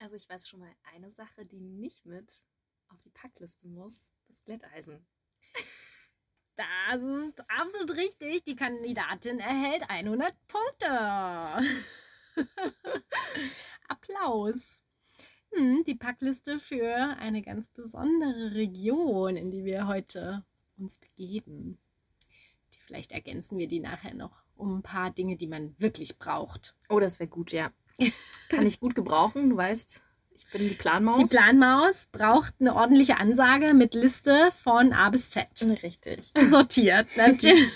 Also ich weiß schon mal eine Sache, die nicht mit auf die Packliste muss, das Glätteisen. Das ist absolut richtig. Die Kandidatin erhält 100 Punkte. Applaus. Hm, die Packliste für eine ganz besondere Region, in die wir heute uns begeben. Die, vielleicht ergänzen wir die nachher noch um ein paar Dinge, die man wirklich braucht. Oh, das wäre gut, ja. Kann ich gut gebrauchen. Du weißt, ich bin die Planmaus. Die Planmaus braucht eine ordentliche Ansage mit Liste von A bis Z. Richtig. Sortiert, natürlich.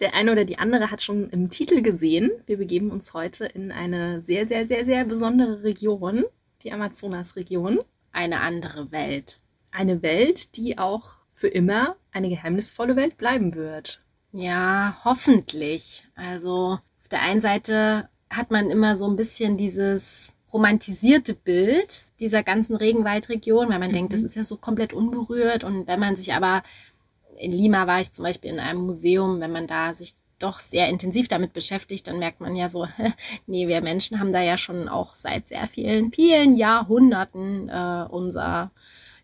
Der eine oder die andere hat schon im Titel gesehen. Wir begeben uns heute in eine sehr, sehr, sehr, sehr besondere Region, die Amazonas-Region. Eine andere Welt. Eine Welt, die auch für immer eine geheimnisvolle Welt bleiben wird. Ja, hoffentlich. Also auf der einen Seite hat man immer so ein bisschen dieses romantisierte Bild dieser ganzen Regenwaldregion, weil man mhm. denkt, das ist ja so komplett unberührt. Und wenn man sich aber, in Lima war ich zum Beispiel in einem Museum, wenn man da sich doch sehr intensiv damit beschäftigt, dann merkt man ja so, nee, wir Menschen haben da ja schon auch seit sehr vielen, vielen Jahrhunderten äh, unser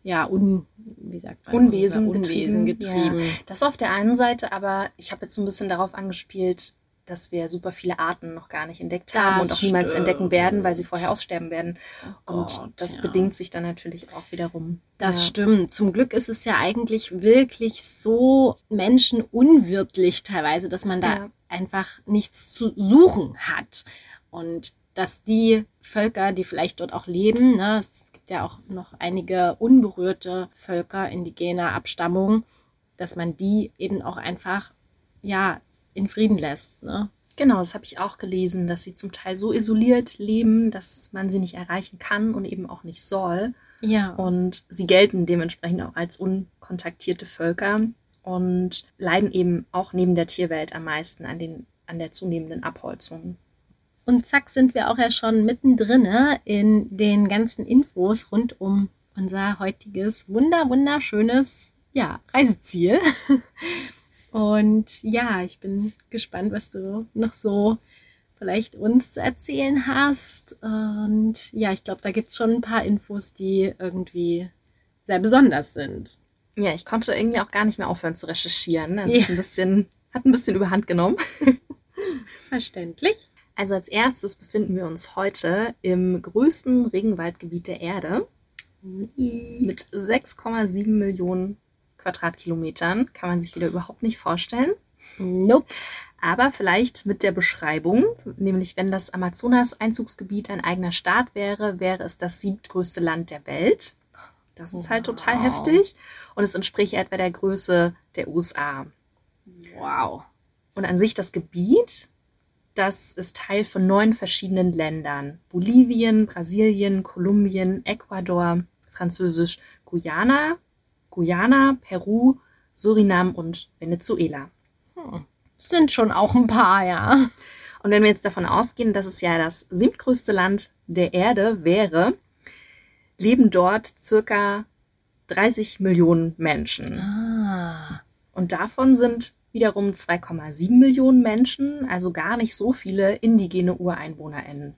ja, un, wie sagt man, Unwesen, Unwesen getrieben. getrieben. Ja. Das auf der einen Seite, aber ich habe jetzt so ein bisschen darauf angespielt, dass wir super viele Arten noch gar nicht entdeckt haben das und auch niemals entdecken werden, weil sie vorher aussterben werden. Oh und Gott, das ja. bedingt sich dann natürlich auch wiederum. Das ja. stimmt. Zum Glück ist es ja eigentlich wirklich so menschenunwirtlich teilweise, dass man da ja. einfach nichts zu suchen hat. Und dass die Völker, die vielleicht dort auch leben, ne, es gibt ja auch noch einige unberührte Völker indigener Abstammung, dass man die eben auch einfach ja in Frieden lässt. Ne? Genau, das habe ich auch gelesen, dass sie zum Teil so isoliert leben, dass man sie nicht erreichen kann und eben auch nicht soll. Ja. Und sie gelten dementsprechend auch als unkontaktierte Völker und leiden eben auch neben der Tierwelt am meisten an, den, an der zunehmenden Abholzung. Und zack sind wir auch ja schon mittendrin in den ganzen Infos rund um unser heutiges wunder wunderschönes ja, Reiseziel. Und ja, ich bin gespannt, was du noch so vielleicht uns zu erzählen hast. Und ja, ich glaube, da gibt es schon ein paar Infos, die irgendwie sehr besonders sind. Ja, ich konnte irgendwie auch gar nicht mehr aufhören zu recherchieren. Das ja. ist ein bisschen, hat ein bisschen überhand genommen. Verständlich. Also als erstes befinden wir uns heute im größten Regenwaldgebiet der Erde mit 6,7 Millionen Quadratkilometern. Kann man sich wieder überhaupt nicht vorstellen. Nope. Aber vielleicht mit der Beschreibung, nämlich wenn das Amazonas-Einzugsgebiet ein eigener Staat wäre, wäre es das siebtgrößte Land der Welt. Das ist halt total heftig und es entspräche etwa der Größe der USA. Wow. Und an sich das Gebiet, das ist Teil von neun verschiedenen Ländern. Bolivien, Brasilien, Kolumbien, Ecuador, Französisch Guyana, Guyana, Peru, Surinam und Venezuela. Hm. Sind schon auch ein paar, ja. Und wenn wir jetzt davon ausgehen, dass es ja das siebtgrößte Land der Erde wäre, leben dort circa 30 Millionen Menschen. Ah. Und davon sind wiederum 2,7 Millionen Menschen, also gar nicht so viele indigene UreinwohnerInnen.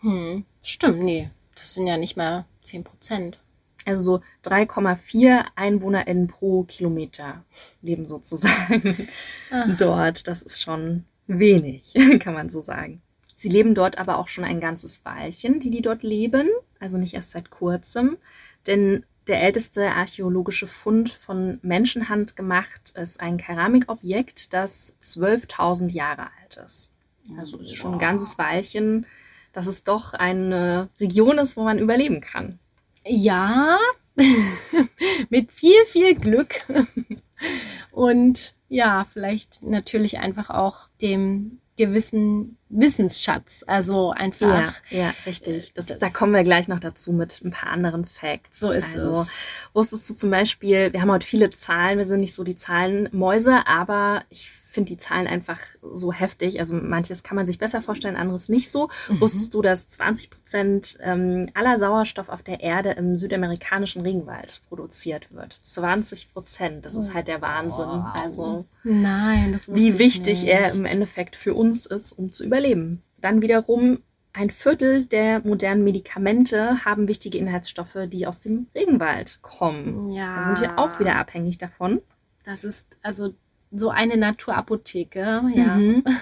Hm, stimmt, nee. Das sind ja nicht mal 10 Prozent. Also so 3,4 EinwohnerInnen pro Kilometer leben sozusagen Ach. dort. Das ist schon wenig, kann man so sagen. Sie leben dort aber auch schon ein ganzes Weilchen, die die dort leben, also nicht erst seit kurzem, denn der älteste archäologische Fund von Menschenhand gemacht ist ein Keramikobjekt, das 12.000 Jahre alt ist. Also ist schon ein ganzes Weilchen, dass es doch eine Region ist, wo man überleben kann. Ja, mit viel, viel Glück. Und ja, vielleicht natürlich einfach auch dem gewissen Wissensschatz. Also einfach. Ja, ja richtig. Das, das, da kommen wir gleich noch dazu mit ein paar anderen Facts. So ist also, es. Wusstest du zum Beispiel, wir haben heute viele Zahlen, wir sind nicht so die Zahlenmäuse, aber ich finde die Zahlen einfach so heftig. Also manches kann man sich besser vorstellen, anderes nicht so. Mhm. Wusstest du, dass 20 Prozent ähm, aller Sauerstoff auf der Erde im südamerikanischen Regenwald produziert wird? 20 Prozent, das ist halt der Wahnsinn. Wow. Also nein, das wie wichtig er im Endeffekt für uns ist, um zu überleben. Dann wiederum ein Viertel der modernen Medikamente haben wichtige Inhaltsstoffe, die aus dem Regenwald kommen. Ja. Da sind wir auch wieder abhängig davon. Das ist also so eine Naturapotheke, ja. Mhm.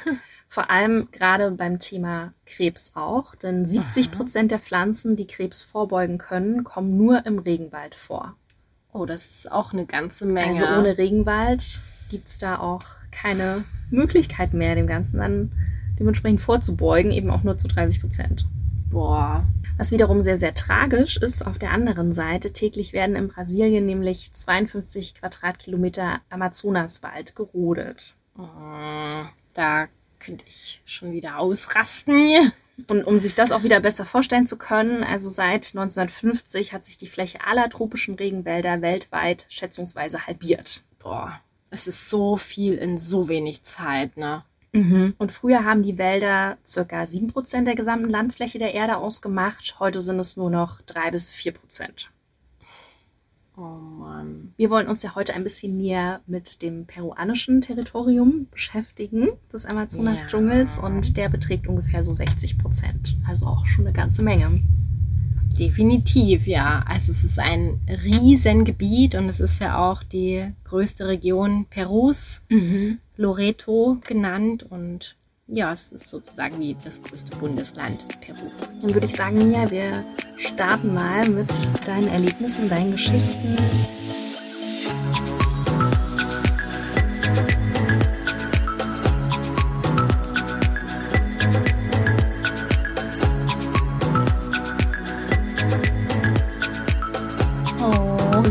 Vor allem gerade beim Thema Krebs auch, denn 70 Prozent der Pflanzen, die Krebs vorbeugen können, kommen nur im Regenwald vor. Oh, das ist auch eine ganze Menge. Also ohne Regenwald gibt es da auch keine Möglichkeit mehr, dem Ganzen dann dementsprechend vorzubeugen, eben auch nur zu 30 Prozent. Boah. Was wiederum sehr, sehr tragisch ist, auf der anderen Seite, täglich werden in Brasilien nämlich 52 Quadratkilometer Amazonaswald gerodet. Oh, da könnte ich schon wieder ausrasten. Und um sich das auch wieder besser vorstellen zu können, also seit 1950 hat sich die Fläche aller tropischen Regenwälder weltweit schätzungsweise halbiert. Boah, es ist so viel in so wenig Zeit, ne? Mhm. Und früher haben die Wälder circa 7% der gesamten Landfläche der Erde ausgemacht. Heute sind es nur noch 3 bis 4%. Oh Mann. Wir wollen uns ja heute ein bisschen näher mit dem peruanischen Territorium beschäftigen, des Amazonas-Dschungels. Ja. Und der beträgt ungefähr so 60 Prozent. Also auch schon eine ganze Menge. Definitiv, ja. Also es ist ein Riesengebiet und es ist ja auch die größte Region Perus, mhm. Loreto genannt. Und ja, es ist sozusagen wie das größte Bundesland Perus. Dann würde ich sagen, Mia, wir starten mal mit deinen Erlebnissen, deinen Geschichten.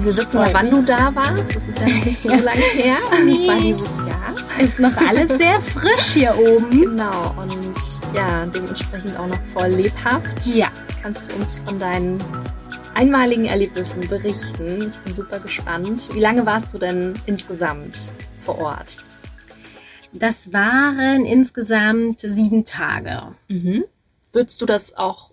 Wir wissen ja, wann du da warst. Das ist ja noch nicht so lange her. Das war dieses Jahr. Ist noch alles sehr frisch hier oben. Genau. Und ja, dementsprechend auch noch voll lebhaft. Ja. Kannst du uns von deinen einmaligen Erlebnissen berichten? Ich bin super gespannt. Wie lange warst du denn insgesamt vor Ort? Das waren insgesamt sieben Tage. Mhm. Würdest du das auch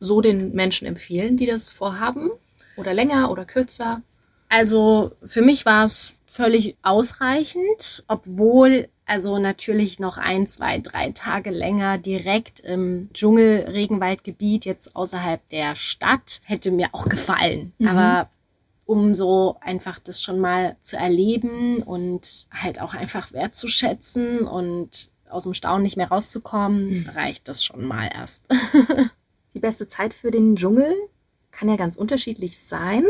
so den Menschen empfehlen, die das vorhaben? Oder länger oder kürzer? Also für mich war es völlig ausreichend, obwohl also natürlich noch ein, zwei, drei Tage länger direkt im Dschungel-Regenwaldgebiet, jetzt außerhalb der Stadt, hätte mir auch gefallen. Mhm. Aber um so einfach das schon mal zu erleben und halt auch einfach wertzuschätzen und aus dem Staunen nicht mehr rauszukommen, mhm. reicht das schon mal erst. Die beste Zeit für den Dschungel kann ja ganz unterschiedlich sein.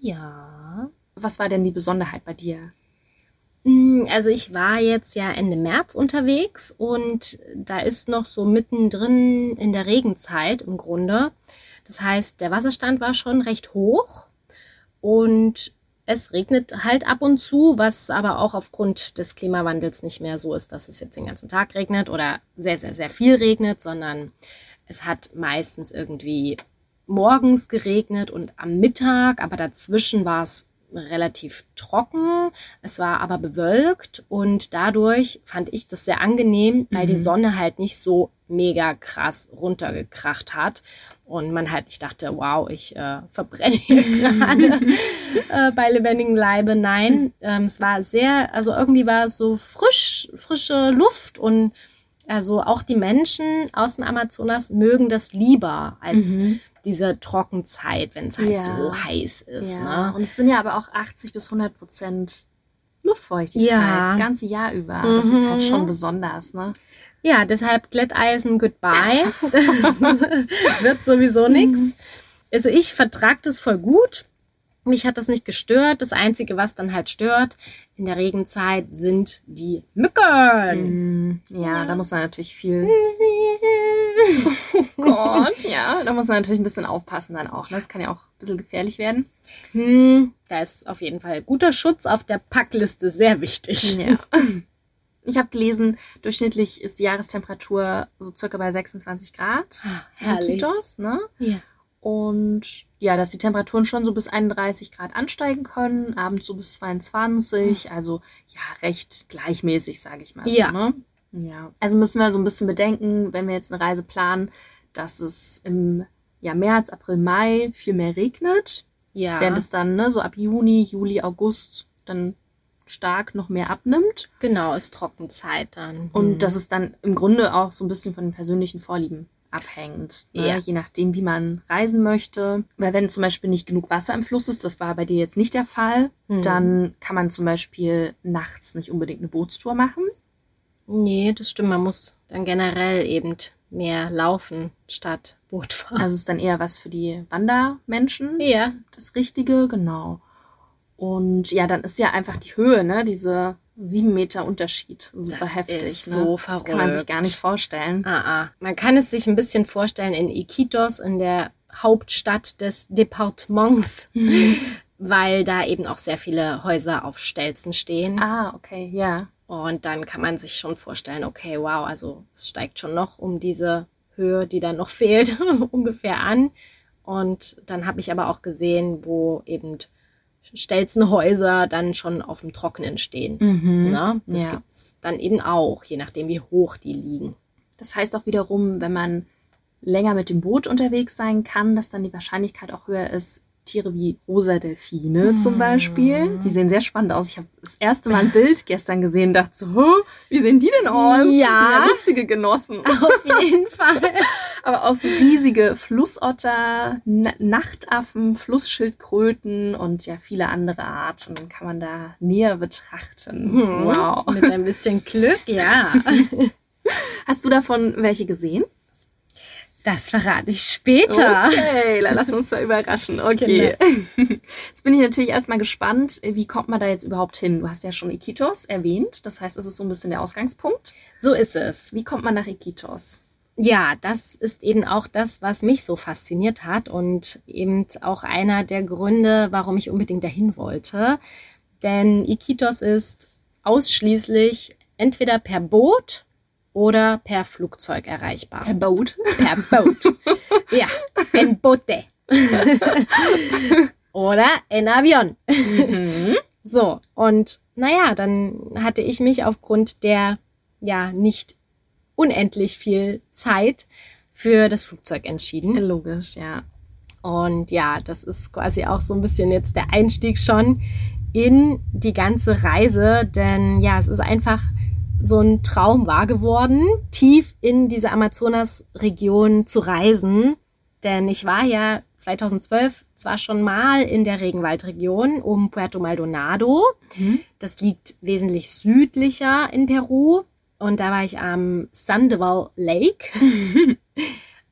Ja. Was war denn die Besonderheit bei dir? Mm, also ich war jetzt ja Ende März unterwegs und da ist noch so mittendrin in der Regenzeit im Grunde. Das heißt, der Wasserstand war schon recht hoch und es regnet halt ab und zu, was aber auch aufgrund des Klimawandels nicht mehr so ist, dass es jetzt den ganzen Tag regnet oder sehr, sehr, sehr viel regnet, sondern es hat meistens irgendwie morgens geregnet und am Mittag, aber dazwischen war es relativ trocken. Es war aber bewölkt und dadurch fand ich das sehr angenehm, weil mhm. die Sonne halt nicht so mega krass runtergekracht hat und man halt nicht dachte, wow, ich äh, verbrenne hier gerade äh, bei lebendigem Leibe. Nein, ähm, es war sehr, also irgendwie war es so frisch, frische Luft und also auch die Menschen aus dem Amazonas mögen das lieber als mhm diese Trockenzeit, wenn es halt ja. so heiß ist. Ja. Ne? Und es sind ja aber auch 80 bis 100 Prozent Luftfeuchtigkeit ja. das ganze Jahr über. Mhm. Das ist halt schon mhm. besonders. Ne? Ja, deshalb Glätteisen goodbye. das wird sowieso nichts. Mhm. Also ich vertrage das voll gut. Mich hat das nicht gestört. Das Einzige, was dann halt stört in der Regenzeit, sind die Mücken. Mm, ja, ja, da muss man natürlich viel. oh Gott, ja, da muss man natürlich ein bisschen aufpassen dann auch. Ne? Das kann ja auch ein bisschen gefährlich werden. Hm, da ist auf jeden Fall guter Schutz auf der Packliste sehr wichtig. Ja. Ich habe gelesen, durchschnittlich ist die Jahrestemperatur so circa bei 26 Grad. Ah, herrlich. Kitos, ne? Ja. Und ja, dass die Temperaturen schon so bis 31 Grad ansteigen können, abends so bis 22, also ja, recht gleichmäßig, sage ich mal. Ja. So, ne? Ja. Also müssen wir so ein bisschen bedenken, wenn wir jetzt eine Reise planen, dass es im ja, März, April, Mai viel mehr regnet. Ja. Während es dann ne, so ab Juni, Juli, August dann stark noch mehr abnimmt. Genau, ist Trockenzeit dann. Und mhm. dass es dann im Grunde auch so ein bisschen von den persönlichen Vorlieben abhängt, ne? ja. je nachdem, wie man reisen möchte. Weil wenn zum Beispiel nicht genug Wasser im Fluss ist, das war bei dir jetzt nicht der Fall, hm. dann kann man zum Beispiel nachts nicht unbedingt eine Bootstour machen. Nee, das stimmt. Man muss dann generell eben mehr laufen statt Boot fahren. Also ist dann eher was für die Wandermenschen. Ja. Das Richtige, genau. Und ja, dann ist ja einfach die Höhe, ne? Diese sieben Meter Unterschied. Super das heftig. Ist ne? so verrückt. Das kann man sich gar nicht vorstellen. Ah, ah. Man kann es sich ein bisschen vorstellen in Iquitos, in der Hauptstadt des Departements, mhm. weil da eben auch sehr viele Häuser auf Stelzen stehen. Ah, okay, ja. Und dann kann man sich schon vorstellen, okay, wow, also es steigt schon noch um diese Höhe, die dann noch fehlt, ungefähr an. Und dann habe ich aber auch gesehen, wo eben Stelzenhäuser dann schon auf dem Trockenen stehen. Mhm. Na, das ja. gibt's dann eben auch, je nachdem, wie hoch die liegen. Das heißt auch wiederum, wenn man länger mit dem Boot unterwegs sein kann, dass dann die Wahrscheinlichkeit auch höher ist, Tiere wie rosa Delfine mhm. zum Beispiel. Die sehen sehr spannend aus. Ich habe das erste Mal ein Bild gestern gesehen dachte so, wie sehen die denn aus? Ja. ja lustige Genossen. Auf jeden Fall. Aber auch so riesige Flussotter, N Nachtaffen, Flussschildkröten und ja viele andere Arten kann man da näher betrachten. Mhm. Wow. Mit ein bisschen Glück, ja. Hast du davon welche gesehen? Das verrate ich später. Okay, lass uns mal überraschen. Okay. Genau. Jetzt bin ich natürlich erstmal gespannt, wie kommt man da jetzt überhaupt hin? Du hast ja schon Iquitos erwähnt, das heißt, es ist so ein bisschen der Ausgangspunkt. So ist es. Wie kommt man nach Iquitos? Ja, das ist eben auch das, was mich so fasziniert hat und eben auch einer der Gründe, warum ich unbedingt dahin wollte. Denn Iquitos ist ausschließlich entweder per Boot oder per Flugzeug erreichbar. Per Boot? Per Boot. ja, en bote. oder en avion. Mhm. So, und naja, dann hatte ich mich aufgrund der ja nicht unendlich viel Zeit für das Flugzeug entschieden. Logisch, ja. Und ja, das ist quasi auch so ein bisschen jetzt der Einstieg schon in die ganze Reise, denn ja, es ist einfach so ein Traum wahr geworden, tief in diese Amazonas-Region zu reisen. Denn ich war ja 2012 zwar schon mal in der Regenwaldregion um Puerto Maldonado. Mhm. Das liegt wesentlich südlicher in Peru. Und da war ich am Sandoval Lake.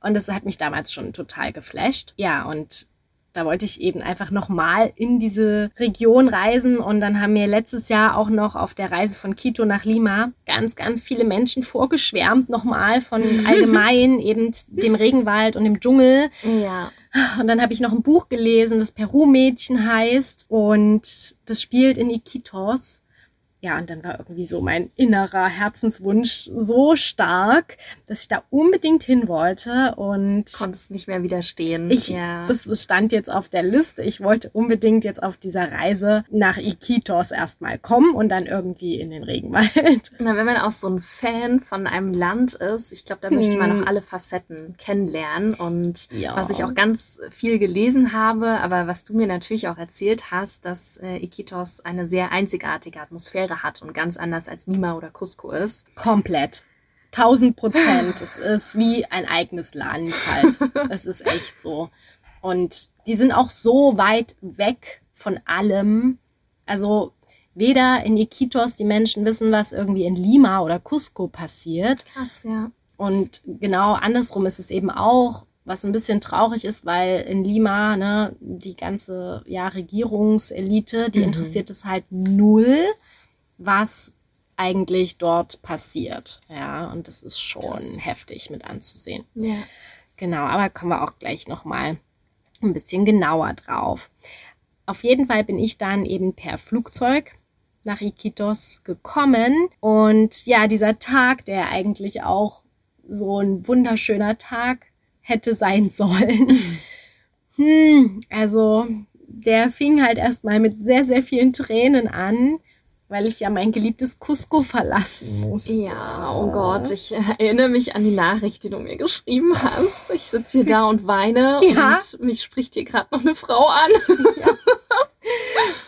und das hat mich damals schon total geflasht. Ja, und da wollte ich eben einfach nochmal in diese Region reisen. Und dann haben mir letztes Jahr auch noch auf der Reise von Quito nach Lima ganz, ganz viele Menschen vorgeschwärmt, nochmal von allgemein eben dem Regenwald und dem Dschungel. Ja. Und dann habe ich noch ein Buch gelesen, das Peru-Mädchen heißt. Und das spielt in Iquitos. Ja, und dann war irgendwie so mein innerer Herzenswunsch so stark, dass ich da unbedingt hin wollte und konntest nicht mehr widerstehen. Ich, ja. Das stand jetzt auf der Liste. Ich wollte unbedingt jetzt auf dieser Reise nach Iquitos erstmal kommen und dann irgendwie in den Regenwald. Na, wenn man auch so ein Fan von einem Land ist, ich glaube, da möchte man auch hm. alle Facetten kennenlernen und ja. was ich auch ganz viel gelesen habe, aber was du mir natürlich auch erzählt hast, dass äh, Iquitos eine sehr einzigartige Atmosphäre Atmosphäre hat und ganz anders als Lima oder Cusco ist. Komplett. Tausend Prozent. es ist wie ein eigenes Land halt. es ist echt so. Und die sind auch so weit weg von allem. Also weder in Iquitos die Menschen wissen, was irgendwie in Lima oder Cusco passiert. Krass, ja. Und genau andersrum ist es eben auch, was ein bisschen traurig ist, weil in Lima, ne, die ganze ja, Regierungselite, die mhm. interessiert es halt null was eigentlich dort passiert. Ja, und das ist schon Krass. heftig mit anzusehen. Ja. Genau, aber kommen wir auch gleich nochmal ein bisschen genauer drauf. Auf jeden Fall bin ich dann eben per Flugzeug nach Iquitos gekommen und ja, dieser Tag, der eigentlich auch so ein wunderschöner Tag hätte sein sollen. hm, also der fing halt erstmal mit sehr, sehr vielen Tränen an weil ich ja mein geliebtes Cusco verlassen musste. Ja, oh Gott, ich erinnere mich an die Nachricht, die du mir geschrieben hast. Ich sitze hier da und weine ja? und mich spricht hier gerade noch eine Frau an. Ja.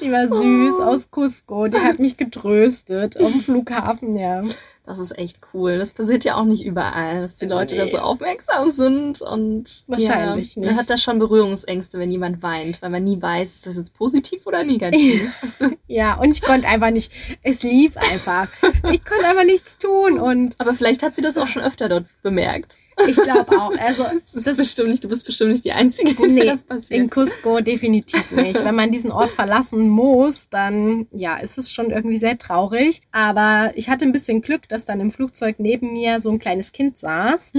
Die war süß oh. aus Cusco, die hat mich getröstet am Flughafen, ja. Das ist echt cool. Das passiert ja auch nicht überall, dass die Leute nee. da so aufmerksam sind und wahrscheinlich ja, nicht. Man hat da schon Berührungsängste, wenn jemand weint, weil man nie weiß, ist das jetzt positiv oder negativ. ja, und ich konnte einfach nicht. Es lief einfach. Ich konnte einfach nichts tun und. Aber vielleicht hat sie das auch schon öfter dort bemerkt. Ich glaube auch. Also das ist das bestimmt nicht, du bist bestimmt nicht die Einzige, nee, das passiert. In Cusco definitiv nicht. Wenn man diesen Ort verlassen muss, dann ja, ist es schon irgendwie sehr traurig. Aber ich hatte ein bisschen Glück, dass dann im Flugzeug neben mir so ein kleines Kind saß.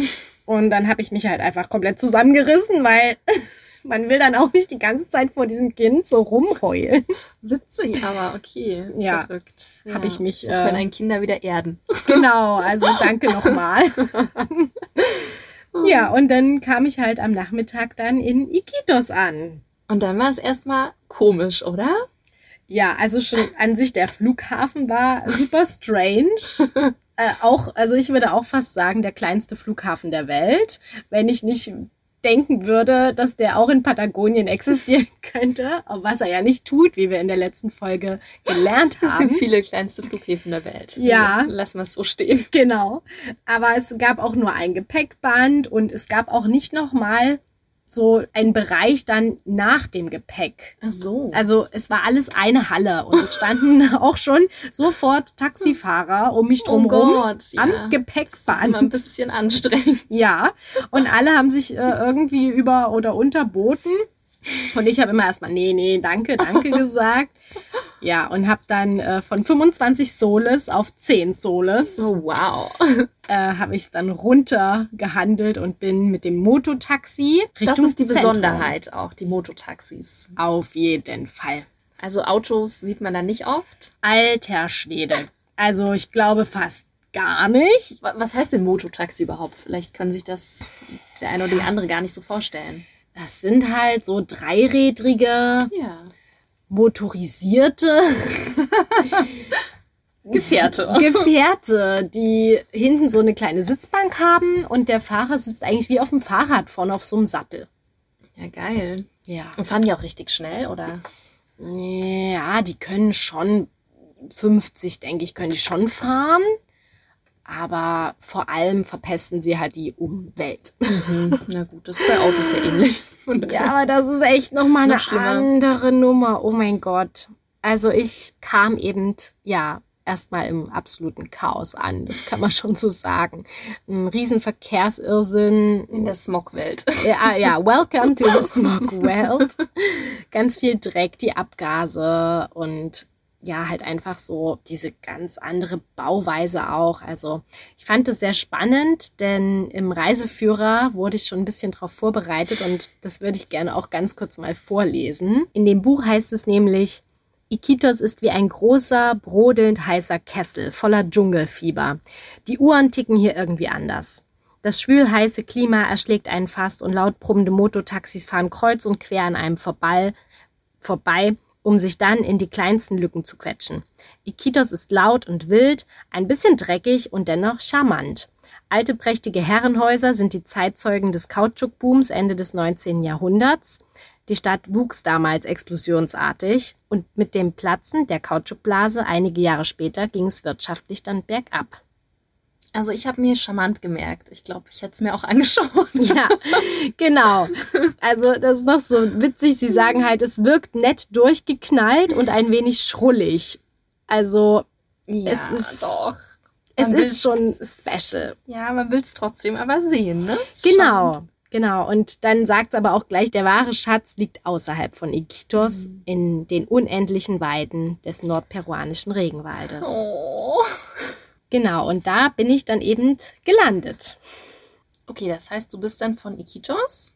Und dann habe ich mich halt einfach komplett zusammengerissen, weil man will dann auch nicht die ganze Zeit vor diesem Kind so rumheulen. Witzig, aber okay. Ja. Verrückt. Ja. Habe ich mich. So können äh, ein Kinder wieder erden. Genau, also danke nochmal. ja, und dann kam ich halt am Nachmittag dann in Iquitos an. Und dann war es erstmal komisch, oder? Ja, also schon an sich der Flughafen war super strange. äh, auch, also ich würde auch fast sagen, der kleinste Flughafen der Welt, wenn ich nicht denken würde, dass der auch in Patagonien existieren könnte, was er ja nicht tut, wie wir in der letzten Folge gelernt haben. Es gibt viele kleinste Flughäfen der Welt. Ja. Lassen wir es so stehen. Genau. Aber es gab auch nur ein Gepäckband und es gab auch nicht nochmal so ein Bereich dann nach dem Gepäck. Ach so. Also es war alles eine Halle und es standen auch schon sofort Taxifahrer um mich drumherum oh Gott, ja. am Gepäckband. Das ist immer ein bisschen anstrengend. Ja, und alle haben sich äh, irgendwie über oder unterboten. Und ich habe immer erstmal, nee, nee, danke, danke gesagt. Ja, und habe dann äh, von 25 Soles auf 10 Soles. Oh, wow. Äh, habe ich es dann runtergehandelt und bin mit dem Mototaxi Richtung Das ist die Zentrum. Besonderheit auch, die Mototaxis. Auf jeden Fall. Also Autos sieht man da nicht oft? Alter Schwede. Also ich glaube fast gar nicht. Was heißt denn Mototaxi überhaupt? Vielleicht können sich das der eine oder die andere gar nicht so vorstellen. Das sind halt so dreirädrige, ja. motorisierte Gefährte. Gefährte, die hinten so eine kleine Sitzbank haben und der Fahrer sitzt eigentlich wie auf dem Fahrrad vorne auf so einem Sattel. Ja, geil. Ja. Und fahren die auch richtig schnell, oder? Ja, die können schon 50, denke ich, können die schon fahren aber vor allem verpesten sie halt die Umwelt. Mhm. Na gut, das ist bei Autos ja ähnlich. ja, aber das ist echt nochmal eine noch andere Nummer. Oh mein Gott. Also ich kam eben, ja, erstmal im absoluten Chaos an. Das kann man schon so sagen. Ein Riesenverkehrsirrsinn. In der Smogwelt. Ja, ja, welcome to the Smogwelt. Ganz viel Dreck, die Abgase und ja, halt einfach so diese ganz andere Bauweise auch. Also ich fand es sehr spannend, denn im Reiseführer wurde ich schon ein bisschen darauf vorbereitet und das würde ich gerne auch ganz kurz mal vorlesen. In dem Buch heißt es nämlich, Iquitos ist wie ein großer, brodelnd heißer Kessel voller Dschungelfieber. Die Uhren ticken hier irgendwie anders. Das schwülheiße Klima erschlägt einen fast und laut brummende Mototaxis fahren kreuz und quer an einem vorbei, vorbei um sich dann in die kleinsten Lücken zu quetschen. Iquitos ist laut und wild, ein bisschen dreckig und dennoch charmant. Alte prächtige Herrenhäuser sind die Zeitzeugen des Kautschukbooms Ende des 19. Jahrhunderts. Die Stadt wuchs damals explosionsartig und mit dem Platzen der Kautschukblase einige Jahre später ging es wirtschaftlich dann bergab. Also ich habe mir charmant gemerkt. Ich glaube, ich hätte es mir auch angeschaut. Ja, genau. Also das ist noch so witzig. Sie sagen halt, es wirkt nett durchgeknallt und ein wenig schrullig. Also ja, es ist doch. Es ist schon special. Ja, man will es trotzdem aber sehen, ne? Ist genau. Schon. Genau, und dann sagt es aber auch gleich, der wahre Schatz liegt außerhalb von Iquitos mhm. in den unendlichen Weiden des nordperuanischen Regenwaldes. Oh. Genau, und da bin ich dann eben gelandet. Okay, das heißt, du bist dann von Iquitos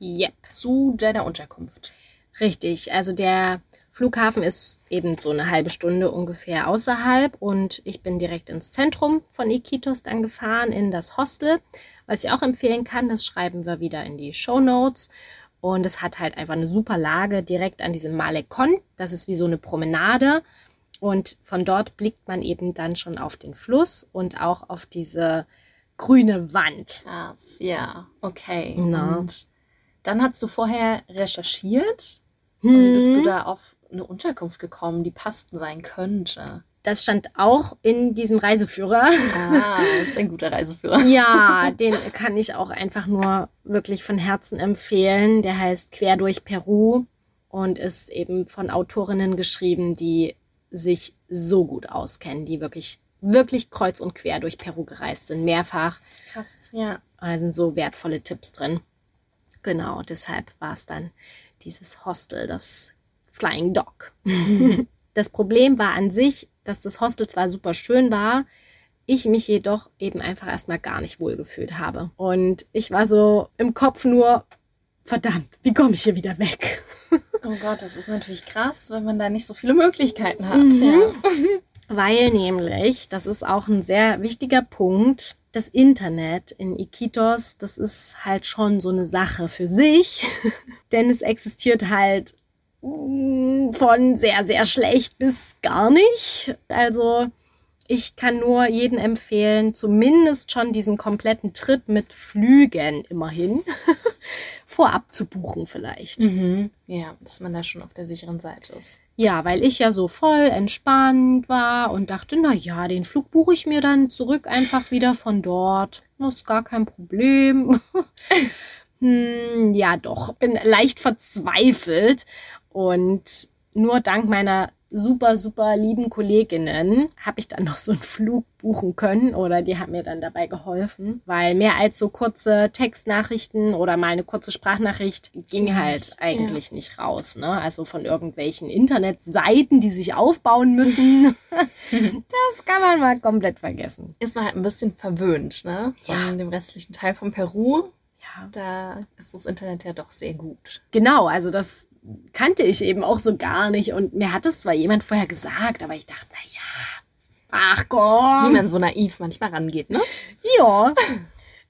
yep. zu deiner Unterkunft. Richtig, also der Flughafen ist eben so eine halbe Stunde ungefähr außerhalb und ich bin direkt ins Zentrum von Iquitos dann gefahren, in das Hostel, was ich auch empfehlen kann. Das schreiben wir wieder in die Show Notes. Und es hat halt einfach eine super Lage direkt an diesem Malekon. Das ist wie so eine Promenade und von dort blickt man eben dann schon auf den Fluss und auch auf diese grüne Wand. Krass, ja, okay. No. Und dann hast du vorher recherchiert hm. und bist du da auf eine Unterkunft gekommen, die passend sein könnte. das stand auch in diesem Reiseführer. Ah, das ist ein guter Reiseführer. ja, den kann ich auch einfach nur wirklich von Herzen empfehlen. Der heißt Quer durch Peru und ist eben von Autorinnen geschrieben, die sich so gut auskennen, die wirklich, wirklich kreuz und quer durch Peru gereist sind, mehrfach. Krass, ja. Und da sind so wertvolle Tipps drin. Genau, deshalb war es dann dieses Hostel, das Flying Dog. das Problem war an sich, dass das Hostel zwar super schön war, ich mich jedoch eben einfach erstmal gar nicht wohl gefühlt habe. Und ich war so im Kopf nur, verdammt, wie komme ich hier wieder weg? Oh Gott, das ist natürlich krass, wenn man da nicht so viele Möglichkeiten hat. Mhm. Ja. Weil nämlich, das ist auch ein sehr wichtiger Punkt, das Internet in Iquitos, das ist halt schon so eine Sache für sich, denn es existiert halt mm, von sehr, sehr schlecht bis gar nicht. Also ich kann nur jedem empfehlen, zumindest schon diesen kompletten Trip mit Flügen immerhin vorab zu buchen vielleicht. Mhm. Ja, dass man da schon auf der sicheren Seite ist. Ja, weil ich ja so voll entspannt war und dachte, na ja, den Flug buche ich mir dann zurück einfach wieder von dort. Das ist gar kein Problem. hm, ja, doch, bin leicht verzweifelt und nur dank meiner super, super lieben Kolleginnen habe ich dann noch so einen Flug buchen können oder die haben mir dann dabei geholfen, weil mehr als so kurze Textnachrichten oder mal eine kurze Sprachnachricht ging halt eigentlich ja. nicht raus. Ne? Also von irgendwelchen Internetseiten, die sich aufbauen müssen. das kann man mal komplett vergessen. Ist man halt ein bisschen verwöhnt, ne? Von ja. dem restlichen Teil von Peru. Ja. Da ist das Internet ja doch sehr gut. Genau, also das kannte ich eben auch so gar nicht. Und mir hat es zwar jemand vorher gesagt, aber ich dachte, na ja, ach komm. Wie man so naiv manchmal rangeht, ne? Ja.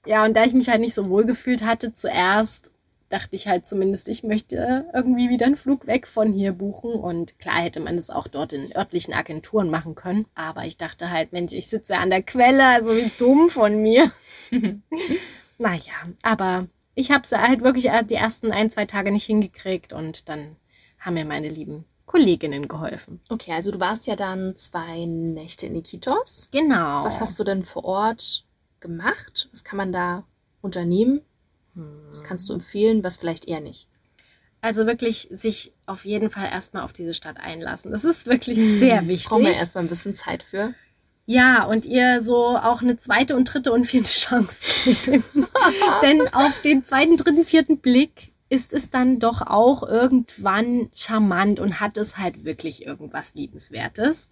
Ja, und da ich mich halt nicht so wohl gefühlt hatte zuerst, dachte ich halt zumindest, ich möchte irgendwie wieder einen Flug weg von hier buchen. Und klar hätte man das auch dort in örtlichen Agenturen machen können. Aber ich dachte halt, Mensch, ich sitze an der Quelle, also wie dumm von mir. naja, aber ich habe es halt wirklich die ersten ein, zwei Tage nicht hingekriegt und dann haben mir meine lieben Kolleginnen geholfen. Okay, also du warst ja dann zwei Nächte in Iquitos. Genau. Was hast du denn vor Ort gemacht? Was kann man da unternehmen? Was kannst du empfehlen, was vielleicht eher nicht? Also wirklich sich auf jeden Fall erstmal auf diese Stadt einlassen. Das ist wirklich sehr wichtig. Brauchen wir erstmal ein bisschen Zeit für. Ja, und ihr so auch eine zweite und dritte und vierte Chance. Denn auf den zweiten, dritten, vierten Blick ist es dann doch auch irgendwann charmant und hat es halt wirklich irgendwas Liebenswertes.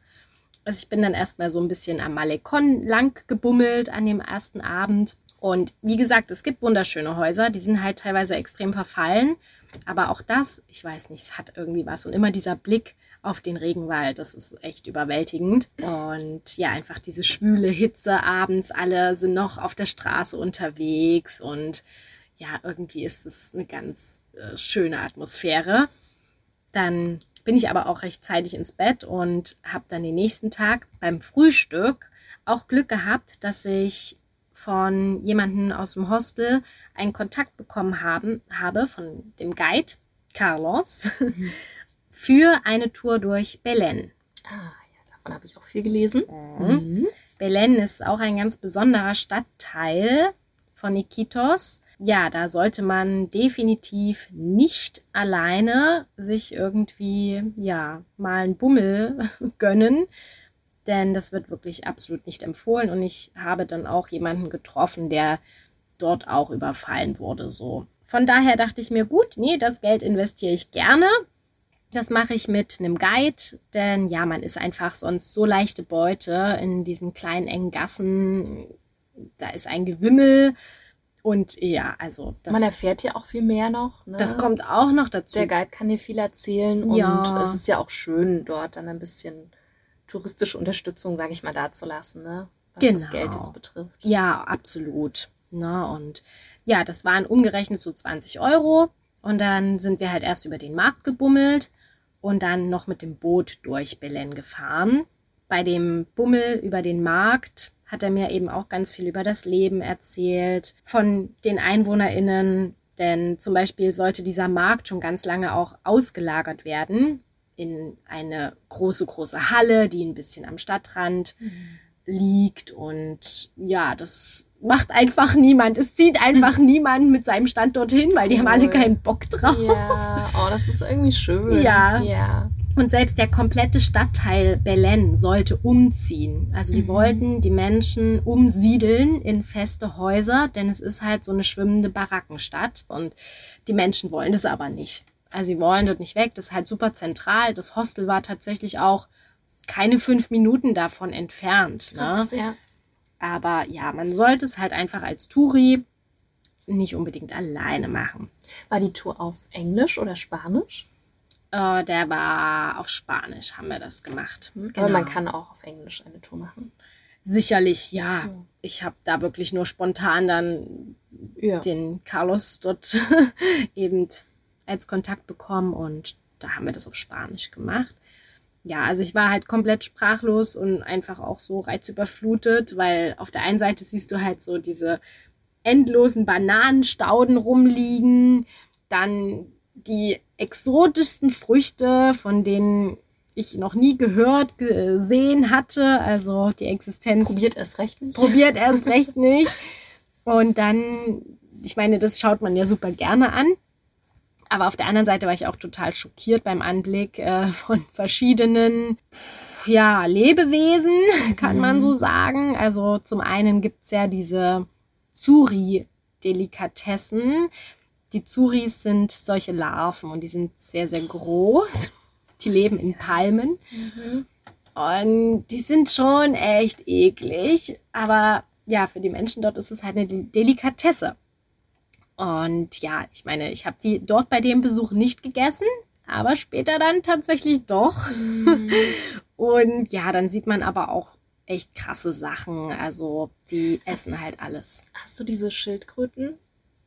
Also ich bin dann erstmal so ein bisschen am Malekon lang gebummelt an dem ersten Abend. Und wie gesagt, es gibt wunderschöne Häuser, die sind halt teilweise extrem verfallen. Aber auch das, ich weiß nicht, es hat irgendwie was. Und immer dieser Blick auf den Regenwald. Das ist echt überwältigend. Und ja, einfach diese schwüle Hitze abends. Alle sind noch auf der Straße unterwegs und ja, irgendwie ist es eine ganz äh, schöne Atmosphäre. Dann bin ich aber auch rechtzeitig ins Bett und habe dann den nächsten Tag beim Frühstück auch Glück gehabt, dass ich von jemandem aus dem Hostel einen Kontakt bekommen haben, habe von dem Guide Carlos. Mhm. für eine Tour durch Belen. Ah, ja, davon habe ich auch viel gelesen. Mhm. Belen ist auch ein ganz besonderer Stadtteil von Iquitos. Ja, da sollte man definitiv nicht alleine sich irgendwie, ja, mal einen Bummel gönnen, denn das wird wirklich absolut nicht empfohlen. Und ich habe dann auch jemanden getroffen, der dort auch überfallen wurde, so. Von daher dachte ich mir, gut, nee, das Geld investiere ich gerne. Das mache ich mit einem Guide, denn ja, man ist einfach sonst so leichte Beute in diesen kleinen engen Gassen. Da ist ein Gewimmel und ja, also man erfährt ja auch viel mehr noch. Ne? Das kommt auch noch dazu. Der Guide kann dir viel erzählen und ja. es ist ja auch schön, dort dann ein bisschen touristische Unterstützung, sage ich mal, dazulassen, ne? was genau. das Geld jetzt betrifft. Ja, absolut. Na, ne? und ja, das waren umgerechnet so 20 Euro. Und dann sind wir halt erst über den Markt gebummelt und dann noch mit dem Boot durch Belen gefahren. Bei dem Bummel über den Markt hat er mir eben auch ganz viel über das Leben erzählt, von den EinwohnerInnen, denn zum Beispiel sollte dieser Markt schon ganz lange auch ausgelagert werden in eine große, große Halle, die ein bisschen am Stadtrand mhm. liegt. Und ja, das macht einfach niemand. Es zieht einfach niemand mit seinem Stand dorthin, weil die cool. haben alle keinen Bock drauf. Ja, oh, das ist irgendwie schön. Ja. ja. Und selbst der komplette Stadtteil Belen sollte umziehen. Also die mhm. wollten die Menschen umsiedeln in feste Häuser, denn es ist halt so eine schwimmende Barackenstadt. Und die Menschen wollen das aber nicht. Also sie wollen dort nicht weg. Das ist halt super zentral. Das Hostel war tatsächlich auch keine fünf Minuten davon entfernt. Ne? Krass, ne? ja. Aber ja, man sollte es halt einfach als Touri nicht unbedingt alleine machen. War die Tour auf Englisch oder Spanisch? Äh, der war auf Spanisch, haben wir das gemacht. Mhm. Genau. Aber man kann auch auf Englisch eine Tour machen. Sicherlich, ja. Mhm. Ich habe da wirklich nur spontan dann ja. den Carlos dort eben als Kontakt bekommen und da haben wir das auf Spanisch gemacht ja, also ich war halt komplett sprachlos und einfach auch so reizüberflutet, weil auf der einen Seite siehst du halt so diese endlosen Bananenstauden rumliegen, dann die exotischsten Früchte, von denen ich noch nie gehört, gesehen hatte. Also die Existenz. Probiert erst recht nicht. Probiert erst recht nicht. Und dann, ich meine, das schaut man ja super gerne an. Aber auf der anderen Seite war ich auch total schockiert beim Anblick äh, von verschiedenen ja, Lebewesen, kann mhm. man so sagen. Also zum einen gibt es ja diese Zuri-Delikatessen. Die Zuris sind solche Larven und die sind sehr, sehr groß. Die leben in Palmen. Mhm. Und die sind schon echt eklig. Aber ja, für die Menschen dort ist es halt eine Delikatesse. Und ja, ich meine, ich habe die dort bei dem Besuch nicht gegessen, aber später dann tatsächlich doch. Mhm. Und ja, dann sieht man aber auch echt krasse Sachen. Also die essen halt alles. Hast du diese Schildkröten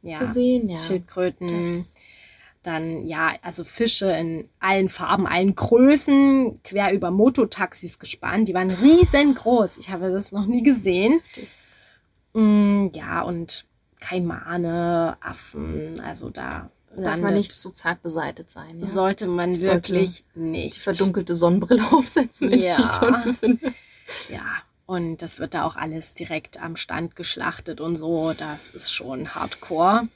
ja, gesehen? Ja. Schildkröten. Das dann ja, also Fische in allen Farben, allen Größen, quer über Mototaxis gespannt. Die waren riesengroß. Ich habe das noch nie gesehen. Mm, ja, und Kaimane, Affen, also da Darf man nicht zu zart beseitet sein. Ja? Sollte man ich wirklich sollte nicht. Die verdunkelte Sonnenbrille aufsetzen, wenn ja. ich mich toll befinde. Ja, und das wird da auch alles direkt am Stand geschlachtet und so. Das ist schon hardcore.